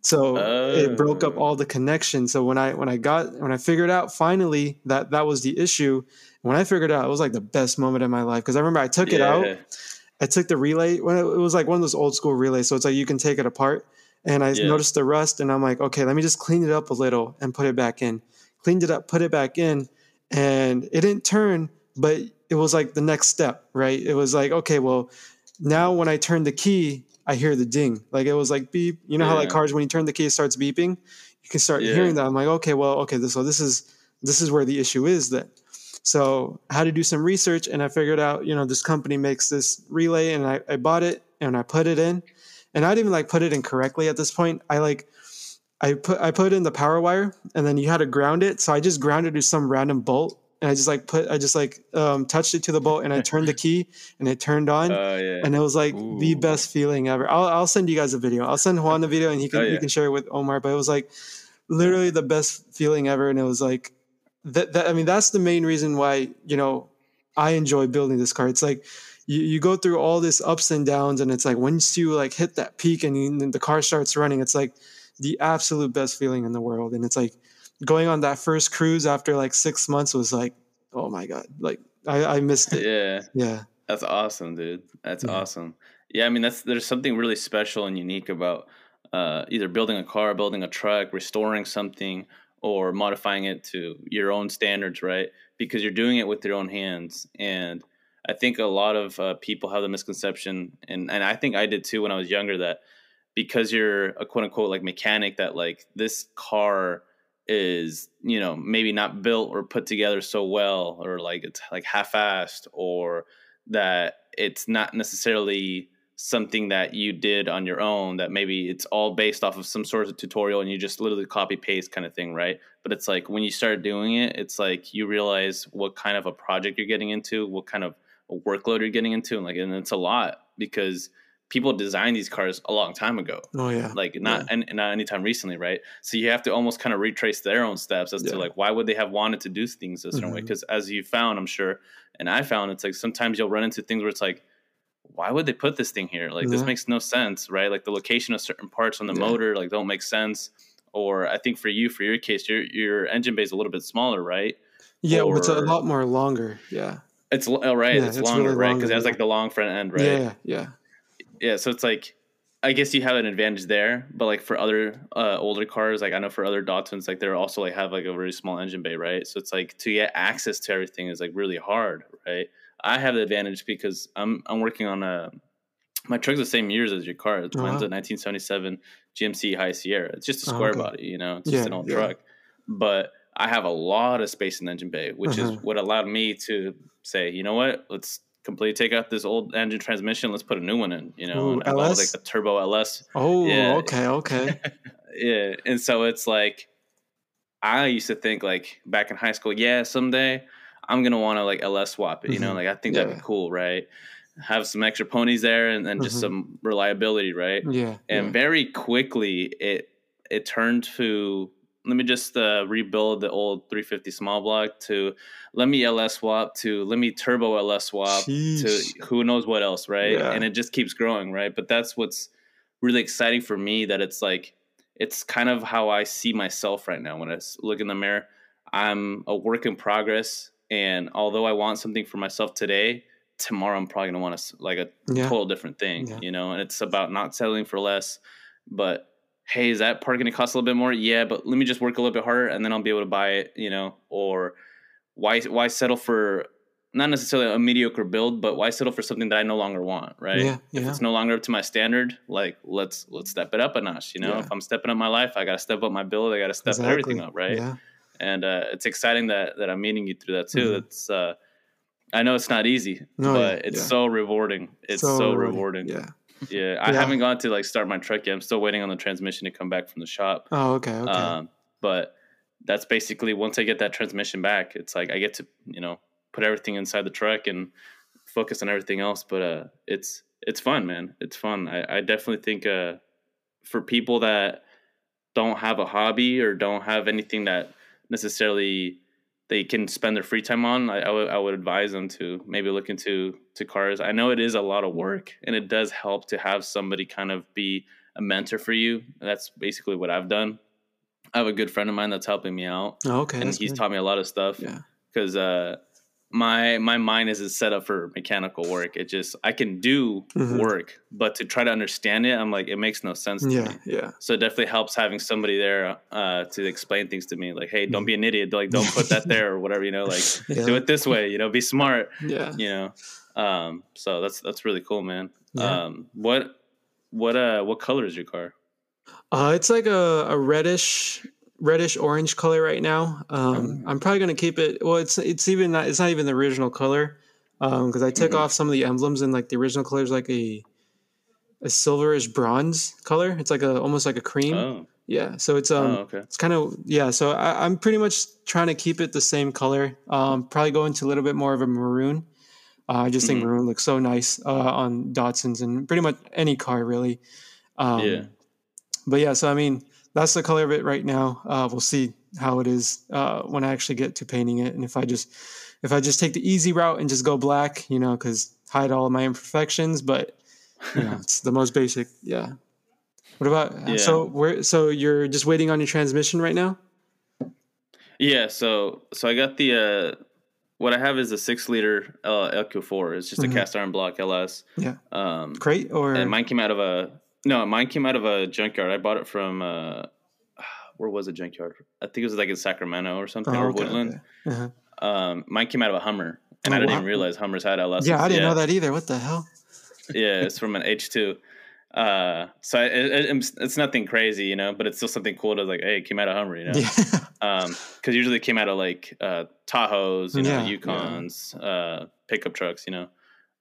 So it broke up Oh. all the oh. connections. So when I when I got when I figured out finally that that was the issue, when I figured out, it was like the best moment of my life because I remember I took it out. I took the relay when it was like one of those old school relays, so it's like you can take it apart. And I Yeah. noticed the rust, and I'm like, okay, let me just clean it up a little and put it back in. Cleaned it up, put it back in, and it didn't turn, but it was like the next step, right? It was like, okay, well, now when I turn the key, I hear the ding. Like it was like beep. You know how like cars when you turn the key, it starts beeping. You can start Yeah. hearing that. I'm like, okay, well, okay, this, so this is this is where the issue is then. So I had to do some research and I figured out, you know, this company makes this relay and I, I bought it and I put it in. And I didn't even like put it in correctly at this point. I like I put I put in the power wire and then you had to ground it. So I just grounded it to some random bolt and I just like put I just like um, touched it to the bolt and I turned the *laughs* key and it turned on. Oh yeah. and it was like the best feeling ever. I'll, I'll send you guys a video. I'll send Juan the video and he can Oh, you yeah. can share it with Omar. But it was like literally the best feeling ever, and it was like that. that I mean, that's the main reason why you know I enjoy building this car. It's like you, you go through all this ups and downs, and it's like once you like hit that peak and, you, and the car starts running, it's like the absolute best feeling in the world. And it's like going on that first cruise after like six months was like, oh my god, like I, I missed it. yeah. Yeah. That's awesome, dude. That's Yeah. awesome. Yeah, I mean that's there's something really special and unique about uh, either building a car, building a truck, restoring something, or modifying it to your own standards, right? Because you're doing it with your own hands. And I think a lot of uh, people have the misconception, and and I think I did too when I was younger, that because you're a quote unquote like mechanic, that like this car is you know maybe not built or put together so well or like it's like half-assed or that it's not necessarily something that you did on your own that maybe it's all based off of some sort of tutorial and you just literally copy paste kind of thing right? But it's like when you start doing it it's like you realize what kind of a project you're getting into what kind of workload you're getting into and like and it's a lot because people designed these cars a long time ago Oh yeah. like not and not anytime recently, right? So you have to almost kind of retrace their own steps as Yeah. to like why would they have wanted to do things a certain way? Mm-hmm. Because as you found, I'm sure, and I found, it's like sometimes you'll run into things where it's like, why would they put this thing here? Like this makes no sense, right? Like the location of certain parts on the Yeah. motor like don't make sense. Or I think for you, for your case, your your engine bay is a little bit smaller, right? Yeah, well, it's a lot more longer. Yeah. It's l- oh, Yeah, it's, it's longer, really right? Because it has like the long front end, right? Yeah, yeah. yeah so it's like i guess you have an advantage there but like for other uh, older cars like i know for other datsuns like they're also like have like a very small engine bay right so it's like to get access to everything is like really hard right i have the advantage because i'm i'm working on a my truck's the same years as your car mine's Uh-huh. a 1977 gmc high sierra it's just a Oh, square okay. body you know it's just an old yeah. truck but i have a lot of space in the engine bay which Uh-huh. is what allowed me to say you know what let's completely take out this old engine transmission let's put a new one in you know Ooh, and I bought, LS? like a turbo ls Oh, Yeah. okay, okay. *laughs* yeah and so it's like i used to think like back in high school yeah someday i'm gonna want to like ls swap it you know Mhm. like i think that'd be cool right have some extra ponies there and then just Mhm. some reliability right Yeah. and yeah. very quickly it it turned to let me just uh, rebuild the old 350 small block to let me ls swap to let me turbo ls swap Sheesh. to who knows what else right Yeah. and it just keeps growing right but that's what's really exciting for me that it's like it's kind of how i see myself right now when I look in the mirror i'm a work in progress and although i want something for myself today tomorrow i'm probably going to want to like a Yeah. total different thing, Yeah. you know, and it's about not settling for less. But hey, is that part going to cost a little bit more? Yeah, but let me just work a little bit harder and then I'll be able to buy it, you know, or why why settle for not necessarily a mediocre build, but why settle for something that I no longer want, right? Yeah, If it's no longer up to my standard, like let's let's step it up a notch, you know. Yeah. If I'm stepping up my life, I got to step up my build, I got to step everything up, right? Yeah. and uh, it's exciting that that I'm meeting you through that too. Mhm. It's uh, I know it's not easy, No, but yeah, it's yeah. so rewarding. It's so, rewarding. Yeah. Yeah, I Yeah. haven't gone to like start my truck yet. I'm still waiting on the transmission to come back from the shop. Oh, okay, okay. Um, but that's basically once I get that transmission back, it's like I get to you know put everything inside the truck and focus on everything else. But uh, it's it's fun, man. It's fun. I, I definitely think uh, for people that don't have a hobby or don't have anything that necessarily they can spend their free time on, I, I, would, I would advise them to maybe look into to cars. I know it is a lot of work, and it does help to have somebody kind of be a mentor for you. That's basically what I've done. I have a good friend of mine that's helping me out, Oh, okay. and he's good. taught me a lot of stuff. Yeah. because uh, my my mind isn't set up for mechanical work. It just I can do Mhm. work, but to try to understand it, I'm like it makes no sense to Yeah, me. yeah. So it definitely helps having somebody there uh, to explain things to me. Like, hey, don't be an idiot. Like, don't put that there or whatever. You know, like *laughs* Yeah. do it this way. You know, be smart. *laughs* Yeah. You know, um, so that's that's really cool, man. Yeah. Um, what what uh what color is your car? Uh, it's like a, a reddish, reddish orange color right now. Um, I'm probably gonna keep it. Well, it's it's even not. It's not even the original color, Um because I took Mhm. off some of the emblems and like the original color is like a a silverish bronze color. It's like a almost like a cream. Oh, Yeah. So it's um oh, okay. it's kind of yeah. So I, I'm pretty much trying to keep it the same color. Um, probably go into a little bit more of a maroon. Uh, I just think Mhm. maroon looks so nice uh, on Datsuns and pretty much any car really. Um, Yeah. But yeah, so I mean that's the color of it right now. Uh, we'll see how it is uh, when I actually get to painting it, and if I just if I just take the easy route and just go black, you know, because hide all of my imperfections. But you know, *laughs* it's the most basic. Yeah. What about Yeah. so where so you're just waiting on your transmission right now? Yeah, so so I got the uh what I have is a six liter uh, LQ4. It's just Mhm. a cast iron block LS. Yeah. Um, Crate or and mine came out of a no, mine came out of a junkyard. I bought it from uh, *sighs* where was the junkyard? I think it was like in Sacramento or something Oh, or okay, Woodland. okay. Uh-huh. Um, mine came out of a Hummer, and Oh, I didn't wow. even realize Hummers had LS. Yeah, I didn't know that either. What the hell? yeah, it's from an H2. Uh, so I, it, it- it's nothing crazy, you know, but it's still something cool to like, hey, it came out of Hummer, you know. Yeah. *laughs* um because usually it came out of like uh tahoes you know Yeah, yeah. yukons uh pickup trucks you know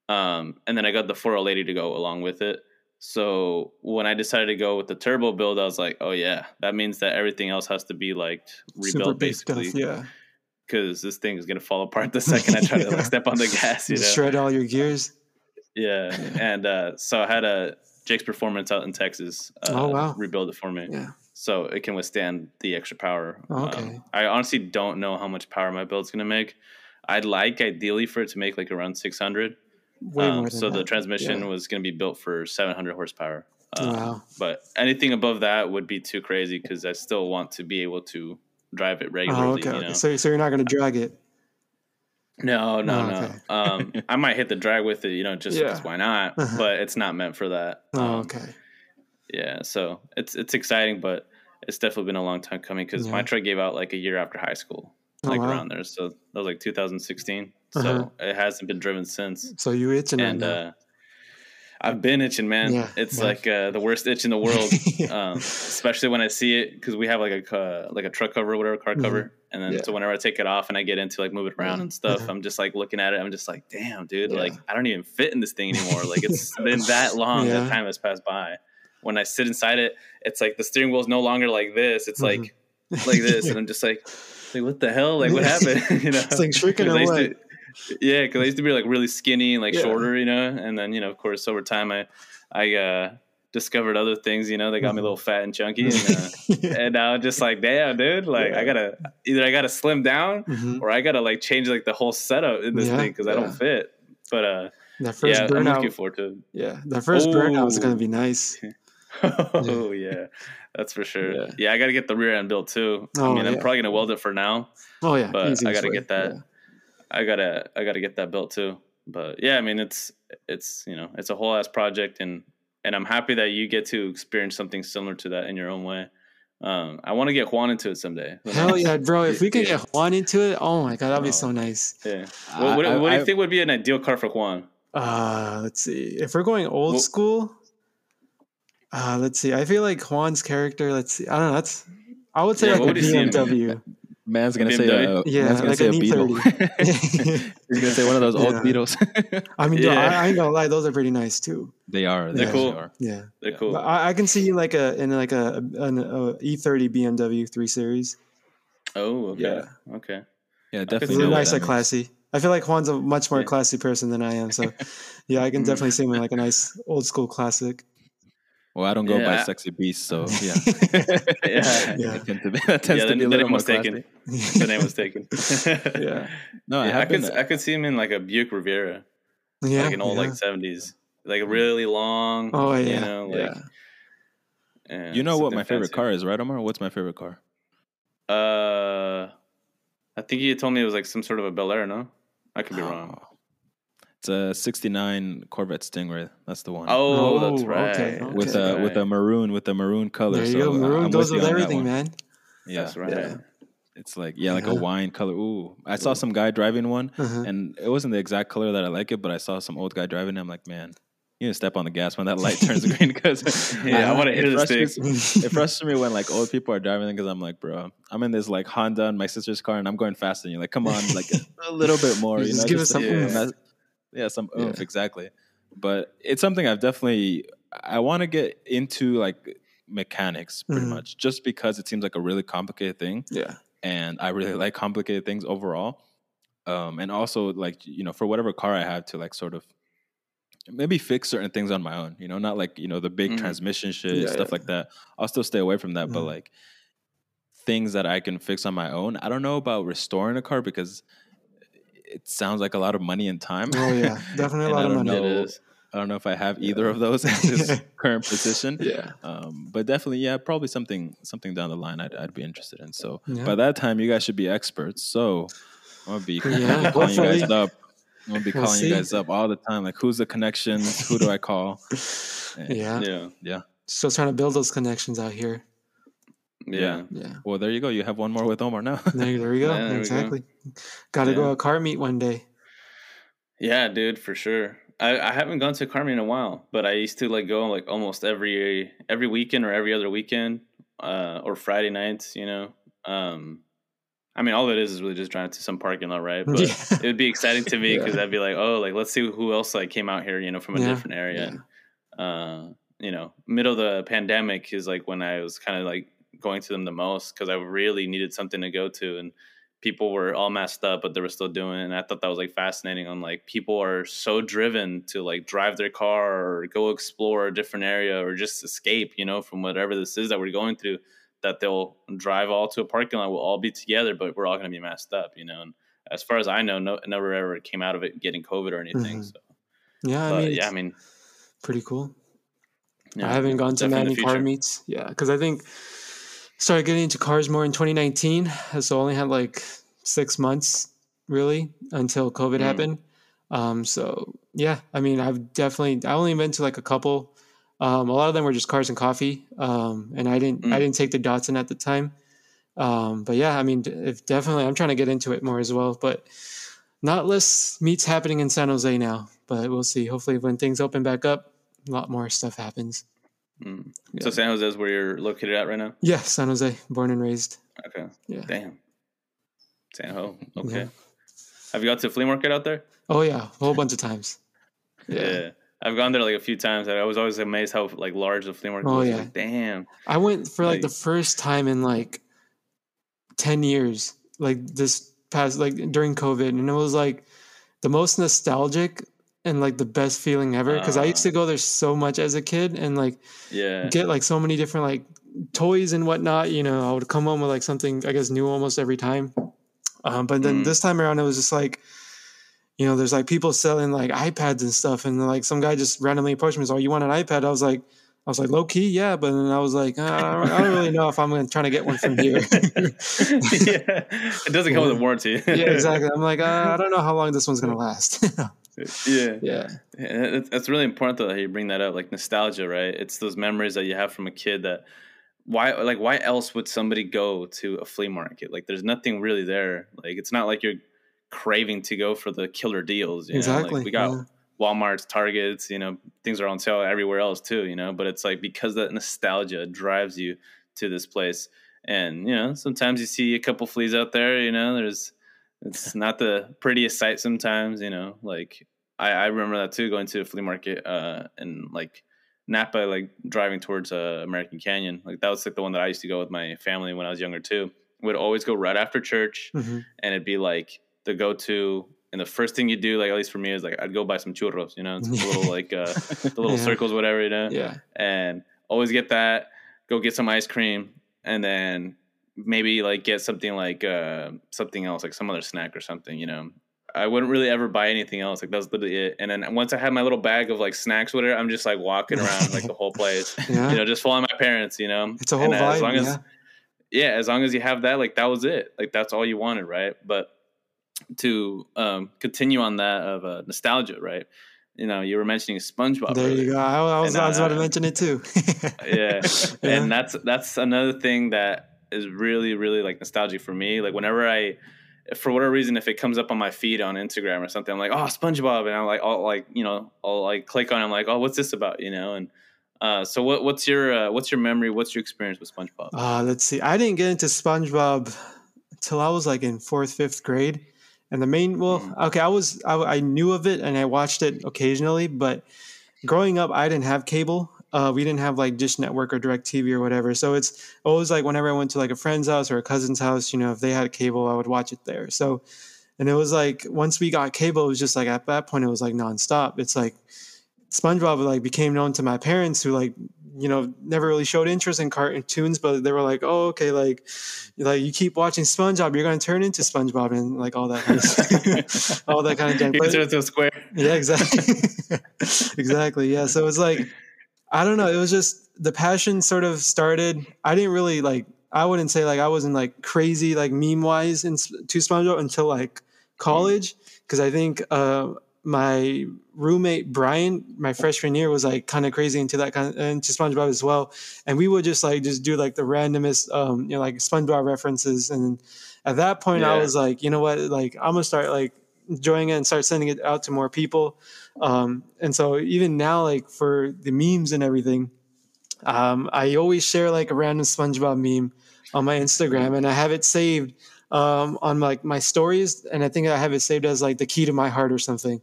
um and then i got the 480 to go along with it so when i decided to go with the turbo build i was like oh yeah that means that everything else has to be like rebuilt big stuff. basically Yeah. because this thing is gonna fall apart the *laughs* second i try to like step on the gas you know shred all your gears. yeah Yeah. and uh so i had a jake's performance out in texas uh, Oh, wow. rebuild it for me Yeah. so it can withstand the extra power. Oh, Um, okay. I honestly don't know how much power my build's gonna make. I'd like ideally for it to make like around 600. Um, so the that. transmission Yeah. was gonna be built for 700 horsepower. Um, Wow. But anything above that would be too crazy because I still want to be able to drive it regularly. Oh, okay. you okay. So, so you're not going to drag it. No, no, Oh, no. okay. Um, *laughs* I might hit the drag with it, you know, just Yeah. why not? Uh-huh. But it's not meant for that. Oh, Um, okay. yeah so it's it's exciting but it's definitely been a long time coming because my truck gave out like a year after high school Oh, like wow. around there so that was like 2016 so Uh-huh. it hasn't been driven since. So you itching and uh i've been itching man. Yeah, it's yeah. like uh, the worst itch in the world *laughs* um, especially when i see it because we have like a ca- like a truck cover or whatever car Mhm. cover. And then Yeah. so whenever i take it off and i get into like move it around and stuff Uh-huh. i'm just like looking at it. I'm just like damn dude like i don't even fit in this thing anymore. Like it's *laughs* been that long that time has passed by. When i sit inside it it's like the steering wheel is no longer like this. It's Mhm. like like this. *laughs* And i'm just like like what the hell? Like what happened? You know? It's like shrinking 'Cause I used away. Yeah, because I used to be like really skinny and like Yeah. shorter, you know, and then you know, of course, over time, I I uh, discovered other things, you know, that got me a Mhm. little fat and chunky, and, uh, *laughs* Yeah. and now I'm just like, damn, dude, like Yeah. I gotta either I gotta slim down Mhm. or I gotta like change like the whole setup in this Yeah, thing because I don't fit. But uh, That first yeah, I'm looking burnout. forward to. Yeah, that first burnout is going to be nice. *laughs* oh yeah, that's for sure. Yeah. I gotta get the rear end built too. Oh, I mean, I'm probably gonna weld it for now. Oh yeah, But I gotta get that. Yeah. I gotta I gotta get that built too. But yeah, I mean it's it's you know it's a whole ass project and and I'm happy that you get to experience something similar to that in your own way. Um, I want to get Juan into it someday. *laughs* Hell yeah, bro! If we can Yeah. get Juan into it, oh my god, that'd be Oh. so nice. Yeah. What, what, I- what do you I- think would be an ideal car for Juan? Uh let's see. If we're going old Well- school, uh let's see. I feel like Juan's character. Let's see. I don't know. That's I would say Yeah, like a would you see him in? BMW. Man's gonna say BMW? a, Yeah, man's gonna like say a an beetle. E30. *laughs* He's gonna say one of those old *laughs* Yeah. beetles. *laughs* I mean, dude, Yeah. I, I ain't gonna lie, those are pretty nice too. they are. They're They cool. actually are. Yeah, They're Yeah. cool. but I, I can see you like a in like a an a E30 BMW 3 Series. Oh, okay. Yeah. Okay. Yeah, definitely. He's know nice and classy. I feel like Juan's a much more classy person than I am. So, yeah, I can Mm. definitely see him in like a nice old school classic. Well, I don't go by sexy beast, so *laughs* yeah. Yeah. *laughs* Yeah. *laughs* It tends to be, that tends yeah, to the, be a little name more was taken. the name was taken. Yeah. No, I Yeah, I, have could been. I could see him in like a Buick Riviera, Yeah. like an old yeah. like seventies, like really long. Oh yeah. you know, like yeah. yeah, you know what my favorite fancy. car is, right, Omar? What's my favorite car? Uh, I think you told me it was like some sort of a Bel Air. No, I could be wrong. It's a '69 Corvette Stingray. That's the one. Oh, that's Oh, right. okay, okay. with That's a with a maroon with a maroon color. There you so go. Maroon I'm goes with with you everything, one. man. Yeah, That's right. Yeah. it's like yeah, like a wine color. Ooh, I saw some guy driving one, Uh-huh. and it wasn't the exact color that I like it, but I saw some old guy driving. it. I'm like, man, you need to step on the gas when that light turns *laughs* green because *laughs* Yeah, I wanna hit it the frustrates- It frustrates me when like old people are driving because I'm like, bro, I'm in this like Honda in my sister's car and I'm going faster. And you're like, come on, like *laughs* a little bit more. You You, just know, give us something. like, oomph. mess- Yeah, some Yeah. oomph, exactly. But it's something I've definitely I want to get into like mechanics pretty Mhm. much just because it seems like a really complicated thing Yeah. and I really like complicated things overall. Um, and also like you know for whatever car I have to like sort of maybe fix certain things on my own. You know, not like you know the big Mhm. transmission shit Yeah, stuff yeah. like that. I'll still stay away from that, but Mhm. like things that I can fix on my own. I don't know about restoring a car because it sounds like a lot of money and time. Oh yeah. *laughs* Definitely a lot of money. know. It is. I don't know if I have either of those at this *laughs* current position. Yeah. Um, but definitely, yeah, probably something something down the line I'd, I'd be interested in. So Yeah. by that time, you guys should be experts. So I'm gonna be *laughs* Yeah, calling you guys up. I'm gonna be We'll calling you guys up all the time. Like, who's the connection? Who do I call? And- Yeah. Yeah. yeah. Still trying to build those connections out here. Yeah. Yeah. Well, there you go. You have one more with Omar now. There, *laughs* there we go. Yeah, there exactly. Got to go a car meet one day. Yeah, dude, for sure. I, I haven't gone to a car meet in a while, but I used to like go like almost every every weekend or every other weekend, uh, or Friday nights. You know, um, I mean, all it is is really just driving to some parking lot, right? *laughs* But Yeah. it would be exciting to me because Yeah. I'd be like, oh, like let's see who else like came out here, you know, from a Yeah, different area. And, uh, you know, middle of the pandemic is like when I was kind of like going to them the most because I really needed something to go to and people were all messed up but they were still doing it and i thought that was like fascinating on like people are so driven to like drive their car or go explore a different area or just escape you know from whatever this is that we're going through that they'll drive all to a parking lot we'll all be together but we're all going to be messed up you know and as far as i know no never ever came out of it getting covid or anything Mhm. so Yeah, I mean, yeah i mean pretty cool. yeah, I haven't gone to many car meets. Yeah, because I think started getting into cars more in 2019. So I only had like six months really until COVID Mm. happened. Um, so yeah, I mean, I've definitely I only been to like a couple. Um, a lot of them were just cars and coffee, um, and I didn't I Mm. didn't take the Datsun at the time. Um, but yeah, I mean, if definitely I'm trying to get into it more as well. But not less meets happening in San Jose now. But we'll see. Hopefully, when things open back up, a lot more stuff happens. Mm. Yeah. so san jose is where you're located at right now Yeah, San Jose, born and raised. okay Yeah. damn san ho okay Yeah. have you got to a flea market out there Oh yeah, a whole bunch of times. *laughs* Yeah. Yeah. I've gone there like a few times. and I was always amazed how like large the flea market Oh, was. yeah. Like, damn. I went for like, the first time in like ten years, like this past like during COVID, and it was like the most nostalgic and like the best feeling ever because I used to Ah. go there so much as a kid and like Yeah. get like so many different like toys and whatnot. You know, I would come home with like something I guess new almost every time. Um, but then Mm. this time around, it was just like, you know, there's like people selling like iPads and stuff, and like some guy just randomly approached me, and was, "Oh, you want an iPad?" I was like, I was like, low key, yeah, but then I was like, uh, I, don't, I don't really know if I'm gonna trying to get one from here. *laughs* yeah. It doesn't come with a *laughs* warranty. yeah, *laughs* exactly. I'm like, uh, I don't know how long this one's gonna last. Yeah. yeah, Yeah, it- That's really important though that you bring that up, like nostalgia, right? It's those memories that you have from a kid that why like why else would somebody go to a flea market? Like there's nothing really there. Like it's not like you're craving to go for the killer deals. You Know? exactly. Like, we got yeah. Walmart's, Targets, you know, things are on sale everywhere else too, you know, but it's like because that nostalgia drives you to this place. And, you know, sometimes you see a couple fleas out there, you know, there's, it's not the prettiest sight sometimes, you know, like I, I remember that too, going to a flea market, uh, and like Napa, like driving towards, uh, American Canyon. Like that was like the one that I used to go with my family when I was younger too. would always go right after church, Mhm. and it'd be like the go to. And the first thing you do, like at least for me, is like I'd go buy some churros. You know, it's the little like uh, *laughs* the little Yeah. circles, whatever. You know, Yeah. and always get that. Go get some ice cream, and then maybe like get something like uh, something else, like some other snack or something. You know, I wouldn't really ever buy anything else. Like that's literally it. And then once I had my little bag of like snacks, whatever, I'm just like walking *laughs* around like the whole place. Yeah. You know, just following my parents. You know, It's a whole And vibe. As long as yeah. yeah, as long as you have that, like that was it. Like that's all you wanted, right? But to um, continue on that of uh, nostalgia, right? You know, you were mentioning SpongeBob. There earlier you go. I, I was, I was about to uh, mention it too. *laughs* yeah. Yeah. and that's that's another thing that is really really like nostalgic for me like whenever i for whatever reason if it comes up on my feed on instagram or something i'm like oh spongebob and i'm like i'll like you know i'll like click on it i'm like oh what's this about you know and uh, so what what's your uh, what's your memory what's your experience with spongebob Uh, let's see. I didn't get into SpongeBob until I was like in fourth, fifth grade. And the main, well, Mm. okay, I was, I, I knew of it and I watched it occasionally, but growing up, I didn't have cable. Uh, we didn't have like Dish Network or DirecTV or whatever. So it's always like whenever I went to like a friend's house or a cousin's house, you know, if they had cable, I would watch it there. So, and it was like once we got cable, it was just like at that point, it was like nonstop. It's like SpongeBob like became known to my parents who like you know never really showed interest in cartoons, but they were like, oh okay, like like you keep watching SpongeBob, you're gonna turn into SpongeBob and like all that kind of *laughs* *laughs* all that kind of. You But- turn into a square yeah, exactly. *laughs* exactly. Yeah. So it was like, I don't know. It was just the passion sort of started. I didn't really like, I wouldn't say like I wasn't like crazy, like meme wise in, to SpongeBob until like college. Cause I think, uh, my roommate Brian, my freshman year, was like kind of crazy into that kind of into SpongeBob as well, and we would just like just do like the randomest, um, you know, like SpongeBob references. And at that point, I was like, you know what, like I'm gonna start like enjoying it and start sending it out to more people. Um, and so even now, like for the memes and everything, um, I always share like a random SpongeBob meme on my Instagram, and I have it saved um, on like my stories, and I think I have it saved as like the key to my heart or something.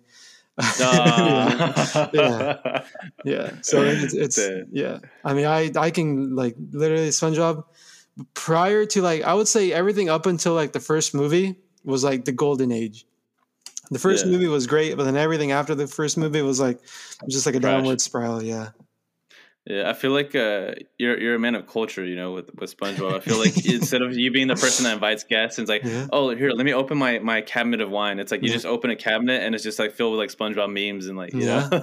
*laughs* yeah. yeah. yeah. So it's, it's yeah. I mean, I I can like literally SpongeBob prior to like I would say everything up until like the first movie was like the golden age. The first Yeah. movie was great, but then everything after the first movie was like just like a Trash. downward spiral. Yeah. Yeah, I feel like uh, you're you're a man of culture, you know, with with SpongeBob. I feel like *laughs* instead of you being the person that invites guests and it's like, Yeah. oh, here, let me open my my cabinet of wine. It's like you Yeah. just open a cabinet and it's just like filled with like SpongeBob memes and like you Yeah. *laughs* know,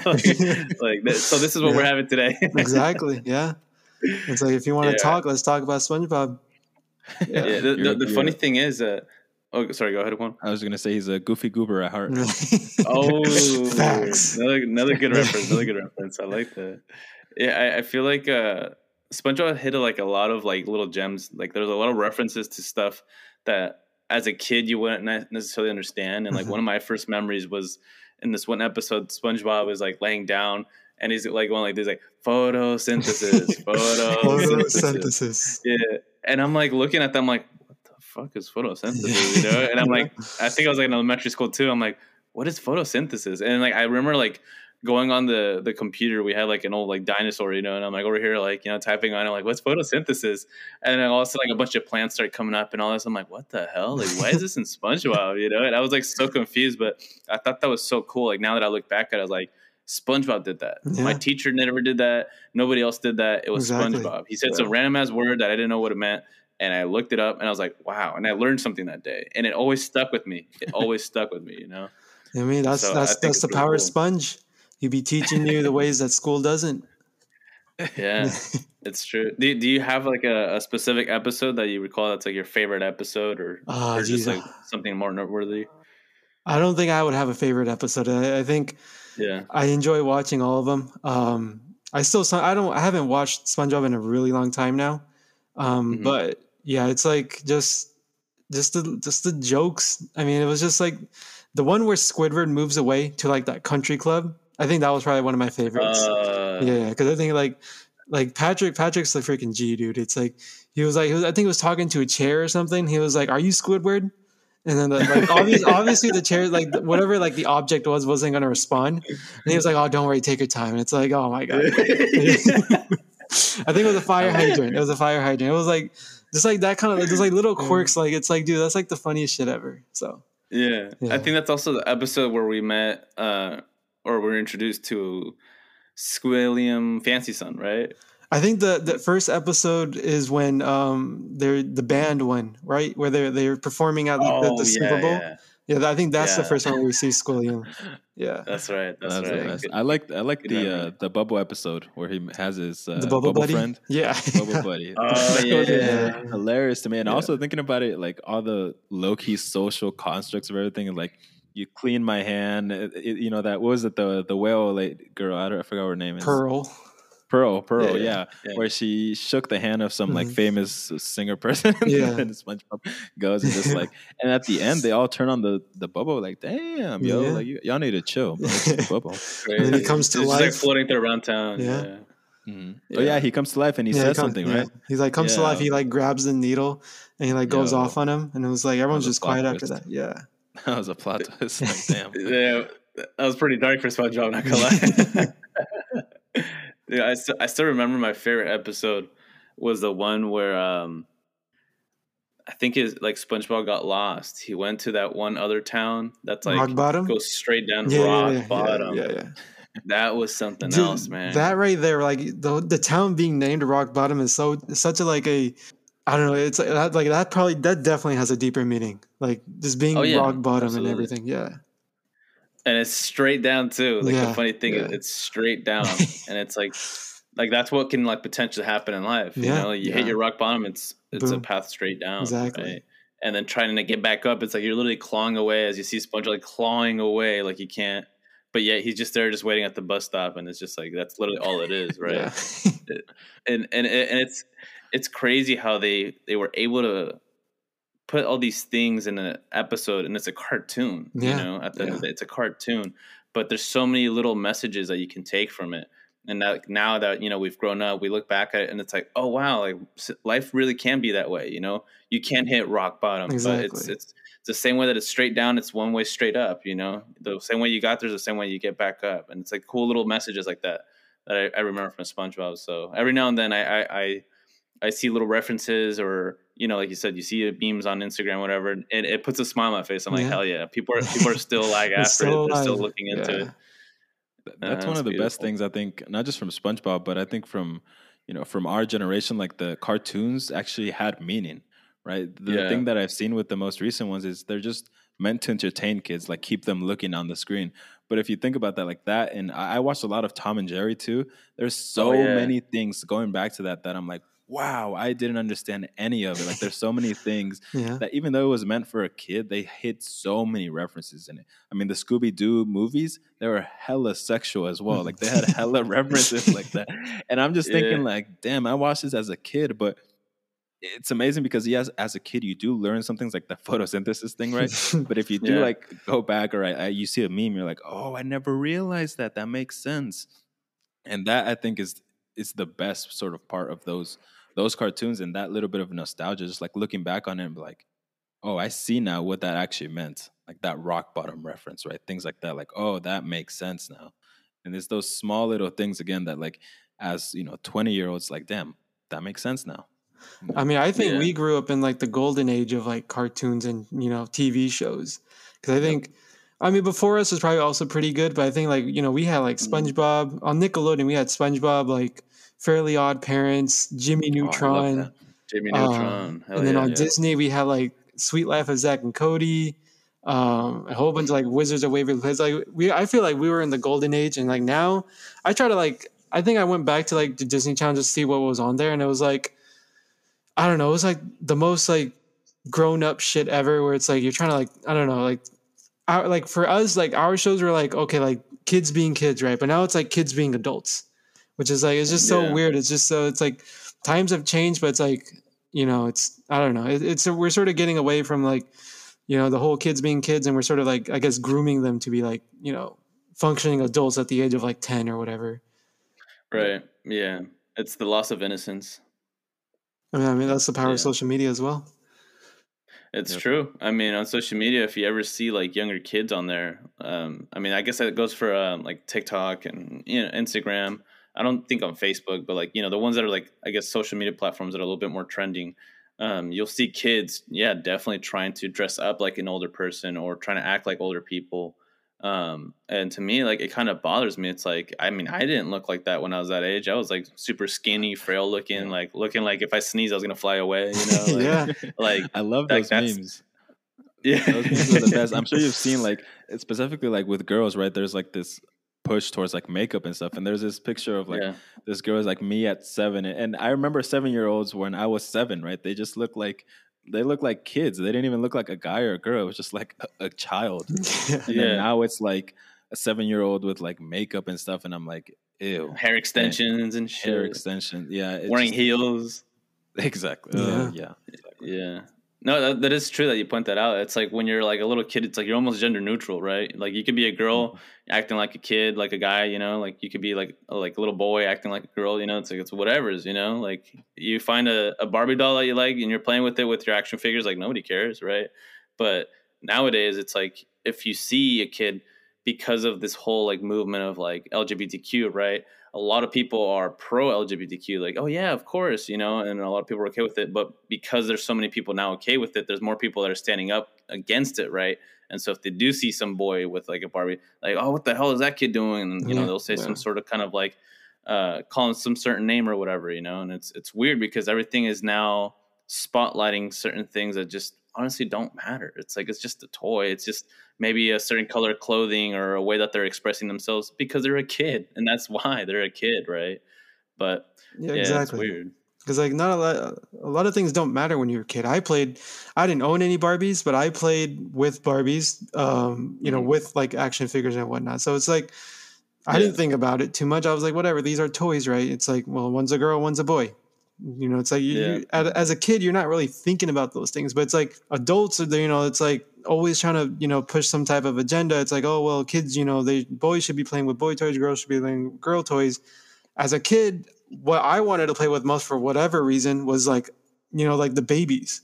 like th- so. This is what Yeah. we're having today. exactly. Yeah. It's like if you want to Yeah. talk, let's talk about SpongeBob. yeah. Yeah. The, the, the funny thing is, uh, oh, sorry, go ahead, Juan. I was gonna say he's a goofy goober at heart. *laughs* Oh, Facts. Another another good reference. Another good *laughs* reference. I like that. Yeah, I, I feel like uh, SpongeBob hit like a lot of like little gems. Like there's a lot of references to stuff that as a kid you wouldn't necessarily understand. And like one of my first memories was in this one episode. SpongeBob is like laying down and he's like going like this like photosynthesis, *laughs* photosynthesis. Photosynthesis. Yeah, and I'm like looking at them like, what the fuck is photosynthesis? You know, and I'm like, *laughs* I think I was like in elementary school too. I'm like, what is photosynthesis? And like I remember like going on the the computer, we had like an old like dinosaur, you know, and I'm like over here like you know typing on it like what's photosynthesis? And then all of a sudden like a bunch of plants start coming up and all this. I'm like, what the hell? Like why is this in SpongeBob? You know, and I was like so confused, but I thought that was so cool. Like now that I look back at it, I was like. SpongeBob did that. My teacher never did that. Nobody else did that. It was Exactly. SpongeBob. He said some random ass word that I didn't know what it meant, and I looked it up, and I was like, "Wow!" And I learned something that day, and it always stuck with me. It always stuck with me, you know. I mean, that's So that's that's the really power of cool. sponge. He'd be teaching you the ways that school doesn't. Yeah, *laughs* it's true. Do, do you have like a, a specific episode that you recall that's like your favorite episode, or, Ah, or just like something more noteworthy? I don't think I would have a favorite episode. I, I think Yeah, I enjoy watching all of them. Um, I still, I don't, I haven't watched SpongeBob in a really long time now. Um, Mhm. But yeah, it's like just, just the, just the jokes. I mean, it was just like the one where Squidward moves away to like that country club. I think that was probably one of my favorites. uh, yeah, because I think like, like Patrick, Patrick's the freaking G dude. It's like he was like, he was, I think he was talking to a chair or something. He was like, "Are you Squidward?" And then the, like obviously, *laughs* obviously the chair like whatever like the object was wasn't going to respond. And he was like, "Oh, don't worry, take your time." And it's like, "Oh my god." *laughs* *laughs* I think it was a fire hydrant. It was a fire hydrant. It was like just like that kind of just like little quirks. Like it's like, dude, that's like the funniest shit ever. So Yeah. Yeah. I think that's also the episode where we met uh or we're introduced to Squilliam Fancyson, right? I think the the first episode is when um they're the band one, right? Where they're they're performing at the, the Super Bowl. Yeah. Yeah. I think that's the first time we see Squilliam. *laughs* Yeah. That's right. That's, That's right. best. Good- I like I like good the memory. uh, the bubble episode where he has his uh, the bubble, buddy. friend, Yeah. bubble buddy. *laughs* *laughs* Oh yeah. Yeah. hilarious to me. And Yeah. also thinking about it, like all the low key social constructs of everything, like you clean my hand, it, it- you know that what was it the the whale late girl? I don't I forgot her name is. Pearl. Pearl, Pearl, Yeah, yeah, yeah. where she shook the hand of some like Mhm. famous singer person, *laughs* Yeah. and SpongeBob goes and just like, *laughs* and at the end they all turn on the the bubble, like, damn, yo, Yeah. like you, y'all need to chill, bro. It's the bubble. Crazy. *laughs* And then he comes to It's just like life. floating through around town. Yeah. Yeah. Mhm. Yeah. Oh yeah, he comes to life and he Yeah, says comes- something, yeah. right? He's like comes to life. He like grabs the needle and he like goes Yo. off on him, and it was like everyone's was just quiet plot after that. Yeah. That was a plot twist. Like, damn. Yeah, that was pretty dark for SpongeBob. Not gonna lie. Yeah, I still I still remember my favorite episode was the one where um I think his like SpongeBob got lost. He went to that one other town that's like Rock bottom. goes straight down Yeah, rock yeah, yeah, bottom. Yeah, yeah. That was something Dude, else, man. That right there, like the the town being named Rock Bottom is so such a like a I don't know. It's like that like that probably that definitely has a deeper meaning. Like just being Oh, yeah, rock bottom absolutely. and everything. Yeah. And it's straight down too. Like Yeah, the funny thing yeah. is, it's straight down, *laughs* and it's like, like that's what can like potentially happen in life. You Yeah, know, you yeah. hit your rock bottom, it's it's a path straight down. Exactly. right? And then trying to get back up, it's like you're literally clawing away as you see SpongeBob like clawing away, like you can't. But yet he's just there, just waiting at the bus stop, and it's just like that's literally all it is, right? *laughs* And and and it's it's crazy how they they were able to put all these things in an episode and it's a cartoon Yeah, you know at the end of yeah. the it's a cartoon but there's so many little messages that you can take from it and that now that you know we've grown up we look back at it and it's like oh wow like life really can be that way you know you can't hit rock bottom but it's Exactly. it's it's the same way that it's straight down it's one way straight up you know the same way you got there's the same way you get back up and it's like cool little messages like that that I, I remember from SpongeBob. So every now and then I, I I I see little references or you know, like you said, you see memes on Instagram, whatever, and it puts a smile on my face. I'm like, Yeah. hell yeah, people are people are still like *laughs* after still it. They're still looking into Yeah. it. That's one of the best things I think, not just from SpongeBob, but I think from you know from our generation, like the cartoons actually had meaning, right? The Yeah. thing that I've seen with the most recent ones is they're just meant to entertain kids, like keep them looking on the screen. But if you think about that, like that, and I, I watched a lot of Tom and Jerry too. There's oh, so Oh, many things going back to that that I'm like, wow, I didn't understand any of it. Like there's so many things *laughs* Yeah. that even though it was meant for a kid, they hit so many references in it. I mean, the Scooby Doo movies, they were hella sexual as well. Like they had *laughs* hella references like that. And I'm just thinking, Yeah. like, damn, I watched this as a kid, but it's amazing because yes, as a kid, you do learn some things like the *laughs* photosynthesis thing, right? But if you do Yeah. like go back or I, I, you see a meme, you're like, oh, I never realized that. That makes sense. And that I think is is the best sort of part of those those cartoons and that little bit of nostalgia, just like looking back on it and be like, oh, I see now what that actually meant. Like that rock bottom reference, right? Things like that. Like, oh, that makes sense now. And it's those small little things again that like as you know, 20 year olds like, damn, that makes sense now. I mean, I think Yeah. we grew up in like the golden age of like cartoons and you know TV shows. Because I think, I mean, before us was probably also pretty good, but I think like you know we had like Mhm. SpongeBob on Nickelodeon. We had SpongeBob, like Fairly Odd Parents, Jimmy Oh, Neutron, that. Jimmy uh, Neutron. Hell and then yeah. on yeah. Disney we had like Suite Life of Zack and Cody. Um, a whole bunch of like Wizards of Waverly Place. Like we, I feel like we were in the golden age, and like now, I try to like. I think I went back to like the Disney Channel to see what was on there, and it was like, I don't know, it was like the most like grown up shit ever. Where it's like you're trying to like, I don't know, like, our, like for us, like our shows were like okay, like kids being kids, right? But now it's like kids being adults, which is like it's just so Yeah. weird. It's just so it's like times have changed, but it's like you know, it's I don't know. It, it's we're sort of getting away from like you know the whole kids being kids, and we're sort of like I guess grooming them to be like you know functioning adults at the age of like ten or whatever. right. Yeah. It's the loss of innocence. I mean, I mean that's the power Yeah. of social media as well. It's Yep. true. I mean, on social media, if you ever see like younger kids on there, um, I mean, I guess that goes for um, like TikTok and you know Instagram. I don't think on Facebook, but like you know the ones that are like I guess social media platforms that are a little bit more trending. um, you'll see kids, yeah, definitely trying to dress up like an older person or trying to act like older people. Um, and to me, like it kind of bothers me. It's like, I mean, I didn't look like that when I was that age. I was like super skinny, frail looking, like looking like if I sneeze, I was gonna fly away. You know, *laughs* like, yeah. like I love like, those memes. *laughs* yeah, Those memes are the best. I'm sure you've seen *laughs* like specifically like with girls, right? There's like this push towards like makeup and stuff. And there's this picture of like yeah, this girl is like me at seven. And I remember seven year olds when I was seven, right? They just look like they look like kids. They didn't even look like a guy or a girl. It was just like a, a child. *laughs* yeah. And now it's like a seven year old with like makeup and stuff. And I'm like, ew. hair extensions and shit, Hair extension. Yeah. wearing just- heels. Exactly. Uh, yeah. Yeah. No, that, that is true that you point that out. It's like when you're like a little kid, it's like you're almost gender neutral, right? Like you could be a girl mm-hmm. acting like a kid, like a guy, you know, like you could be like a, like a little boy acting like a girl, you know, it's like it's whatever's, you know, like you find a, a Barbie doll that you like and you're playing with it with your action figures, like nobody cares, right? But nowadays it's like if you see a kid because of this whole like movement of like LGBTQ, right? A lot of people are pro LGBTQ, like, oh yeah, of course, you know, and a lot of people are okay with it. But because there's so many people now okay with it, there's more people that are standing up against it, right? And so if they do see some boy with like a Barbie, like, oh, what the hell is that kid doing? And you know, they'll say yeah. some sort of kind of like uh call him some certain name or whatever, you know, and it's it's weird because everything is now spotlighting certain things that just honestly don't matter. It's like it's just a toy. It's just maybe a certain color of clothing or a way that they're expressing themselves because they're a kid, and that's *laughs* why they're a kid, right? But Yeah, yeah, exactly. it's weird. because like not a lot a lot of things don't matter when you're a kid i played i didn't own any barbies but i played with barbies um you know Mhm. with like action figures and whatnot so it's like i Yeah. didn't think about it too much i was like whatever these are toys right it's like well one's a girl one's a boy you know it's like you, Yeah. you, as, a kid you're not really thinking about those things but it's like adults are there you know it's like always trying to you know push some type of agenda it's like oh well kids you know they boys should be playing with boy toys girls should be playing with girl toys as a kid what i wanted to play with most for whatever reason was like you know like the babies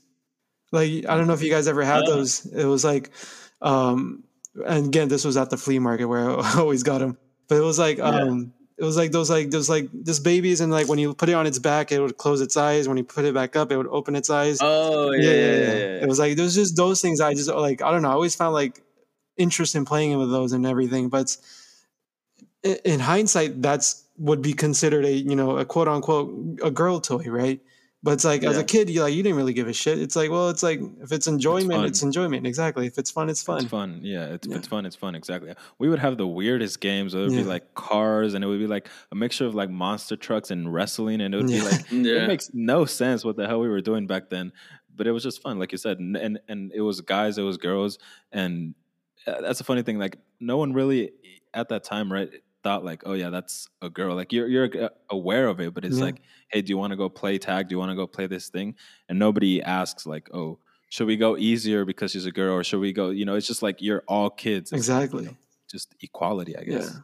like i don't know if you guys ever had Oh. those it was like um and again this was at the flea market where i *laughs* always got them but it was like Yeah. um it was like those like those like this babies and like when you put it on its back it would close its eyes. When you put it back up it would open its eyes. Oh yeah, yeah, yeah. yeah, it was like there's just those things i just like i don't know i always found like interest in playing with those and everything but in hindsight that's would be considered a you know a quote unquote a girl toy right but it's like as a kid you like you didn't really give a shit it's like well it's like if it's enjoyment it's, fun. enjoyment exactly if it's fun it's fun It's fun. Yeah, it's Yeah. it's fun. It's fun. Exactly. We would have the weirdest games. It would be like cars, and it would be like a mixture of like monster trucks and wrestling, and it would Yeah. be like *laughs* Yeah. it makes no sense what the hell we were doing back then. But it was just fun, like you said, and and, and it was guys, it was girls, and uh, that's a funny thing. Like no one really at that time, right? Thought like, oh yeah, that's a girl. Like you're you're aware of it, but it's Yeah. like, hey, do you want to go play tag? Do you want to go play this thing? And nobody asks like, oh, should we go easier because she's a girl, or should we go? You know, it's just like you're all kids. It's like, you exactly know, just equality, I guess.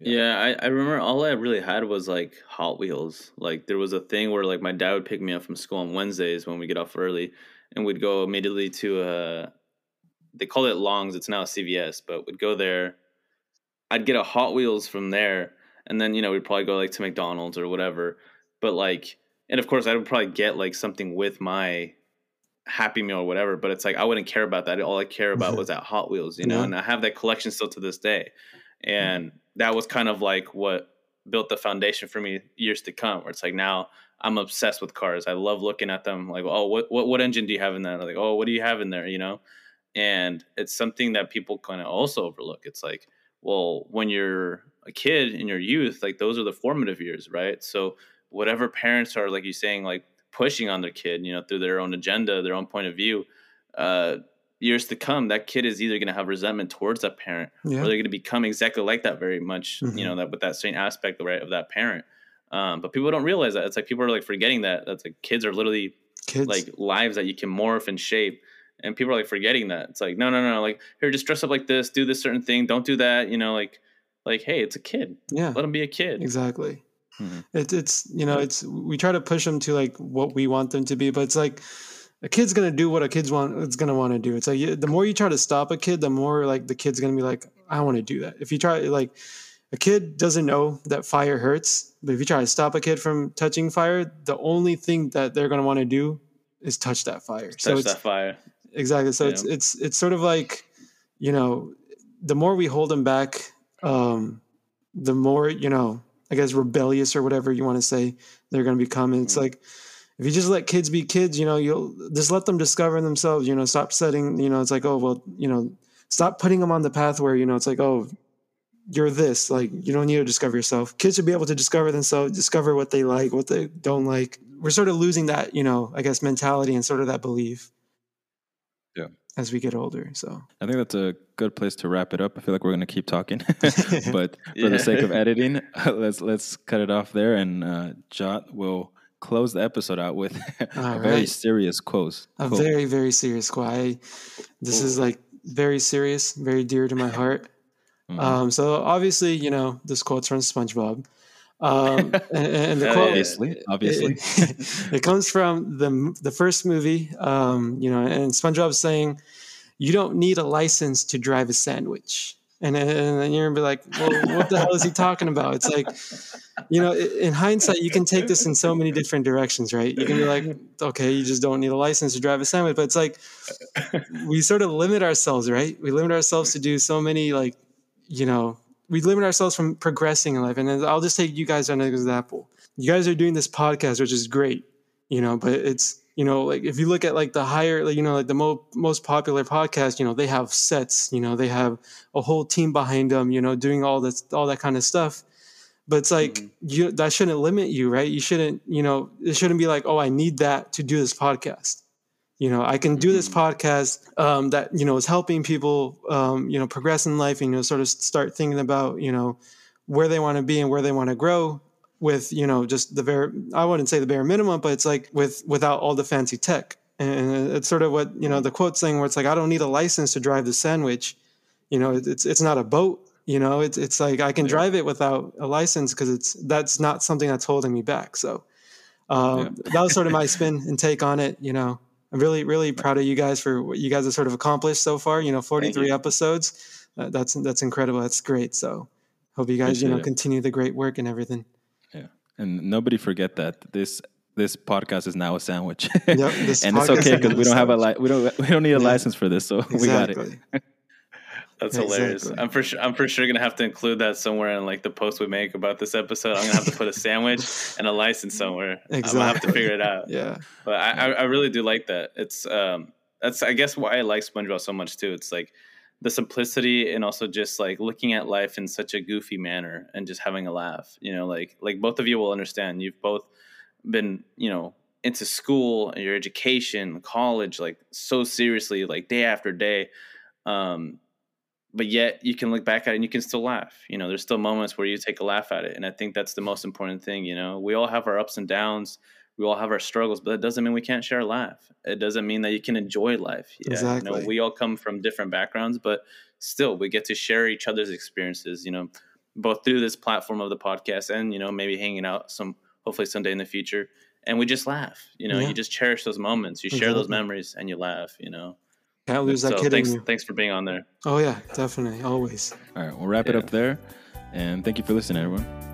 Yeah, I, I remember all I really had was like Hot Wheels. Like there was a thing where like my dad would pick me up from school on Wednesdays when we get off early, and we'd go immediately to uh they call it Longs. It's now a CVS, but we'd go there. I'd get a Hot Wheels from there, and then you know we'd probably go like to McDonald's or whatever. But like, and of course I would probably get like something with my Happy Meal or whatever. But it's like I wouldn't care about that. All I care about *laughs* was that Hot Wheels, you know. Yeah. And I have that collection still to this day, and that was kind of like what built the foundation for me years to come. Where it's like now I'm obsessed with cars. I love looking at them. Like, oh, what what what engine do you have in there? Like, oh, what do you have in there? You know, and it's something that people kind of also overlook. It's like, well, when you're a kid in your youth, like those are the formative years, right? So whatever parents are, like you're saying, like pushing on their kid, you know, through their own agenda, their own point of view, uh, years to come, that kid is either going to have resentment towards that parent yeah or they're going to become exactly like that very much Mhm. you know that with that same aspect right of that parent um, but people don't realize that it's like people are like forgetting that that's like kids are literally kids like lives that you can morph and shape and people are like forgetting that. It's like no no no like here just dress up like this do this certain thing don't do that you know like like hey it's a kid. Yeah. Let him be a kid. Exactly. Mhm. it, it's you know it's we try to push them to like what we want them to be but it's like a kid's gonna do what a kid's want it's gonna want to do. It's like you, the more you try to stop a kid the more like the kid's gonna be like i want to do that. If you try like a kid doesn't know that fire hurts, but if you try to stop a kid from touching fire, the only thing that they're going to want to do is touch that fire. so Touch it's that fire. Exactly. So it's Yeah. it's it's sort of like, you know, the more we hold them back, um, the more you know, I guess rebellious or whatever you want to say they're going to become. And it's Mhm. like if you just let kids be kids, you know, you'll just let them discover themselves. You know, stop setting. You know, it's like oh well, you know, stop putting them on the path where you know it's like oh you're this like you don't need to discover yourself kids should be able to discover themselves discover what they like what they don't like we're sort of losing that you know i guess mentality and sort of that belief. As we get older so I think that's a good place to wrap it up. I feel like we're gonna keep talking, *laughs* *laughs* but for the sake of editing, *laughs* let's let's cut it off there, and uh, Jot will close the episode out with a All very serious quote. a quote. very very serious quote I, this is like very serious very dear to my heart Mhm. um, so obviously you know this quote's from spongebob um, *laughs* and, and the Hell quote obviously, obviously. It, *laughs* it comes from the the first movie, um, you know, and SpongeBob's saying, "You don't need a license to drive a sandwich." And, and then you're gonna be like, "Well, what the hell is he talking about?" It's like, you know, in hindsight, you can take this in so many different directions, right? You can be like, "Okay, you just don't need a license to drive a sandwich," but it's like we sort of limit ourselves, right? We limit ourselves to do so many, like, you know, we limit ourselves from progressing in life. And I'll just take you guys as an example. You guys are doing this podcast, which is great, you know, but it's, you know, like if you look at like the higher, like, you know, like the mo- most popular podcast, you know, they have sets, you know, they have a whole team behind them, you know, doing all this, all that kind of stuff. But it's like Mhm. you that shouldn't limit you, right? You shouldn't, you know, it shouldn't be like, oh, I need that to do this podcast. You know, I can do this Mhm. podcast um, that you know is helping people, um, you know, progress in life. And, you know, sort of start thinking about, you know, where they want to be and where they want to grow with, you know, just the very I wouldn't say the bare minimum, but it's like with without all the fancy tech. And it's sort of what you know the quote saying where it's like I don't need a license to drive the sandwich. You know, it's it's not a boat. You know, it's it's like I can Yeah. drive it without a license because it's that's not something that's holding me back. So um, that was sort of my spin and take on it. You know, I'm really really proud of you guys for what you guys have sort of accomplished so far. You know, 43 you. episodes. Uh, that's that's incredible. That's great. So hope you guys you know it. continue the great work and everything. Yeah, and nobody forget that this this podcast is now a sandwich. Yep, this *laughs* and it's okay because we don't have a li- we don't we don't need a Yeah. license for this, so we got it. *laughs* Exactly. That's hilarious. I'm for sure. I'm for sure gonna have to include that somewhere in like the post we make about this episode. I'm gonna have to put a sandwich *laughs* and a license somewhere. I'm gonna have to figure it out. Yeah. But I, I, I really do like that. It's um, that's I guess why I like SpongeBob so much too. It's like the simplicity and also just like looking at life in such a goofy manner and just having a laugh. You know, like like both of you will understand. You've both been you know into school, and your education, college, like so seriously, like day after day. Um, but yet you can look back at it and you can still laugh. You know, there's still moments where you take a laugh at it, and I think that's the most important thing. You know, we all have our ups and downs we all have our struggles, but that doesn't mean we can't share a laugh. It doesn't mean that you can enjoy life. Yeah, You Exactly. know, we all come from different backgrounds, but still we get to share each other's experiences, you know, both through this platform of the podcast and, you know, maybe hanging out some hopefully someday in the future. And we just laugh. You know, Yeah. you just cherish those moments. You share those memories and you laugh, you know. Can't lose that so kid thanks in you. thanks for being on there. Oh yeah, definitely, always. All right, we'll wrap it up there, and thank you for listening, everyone.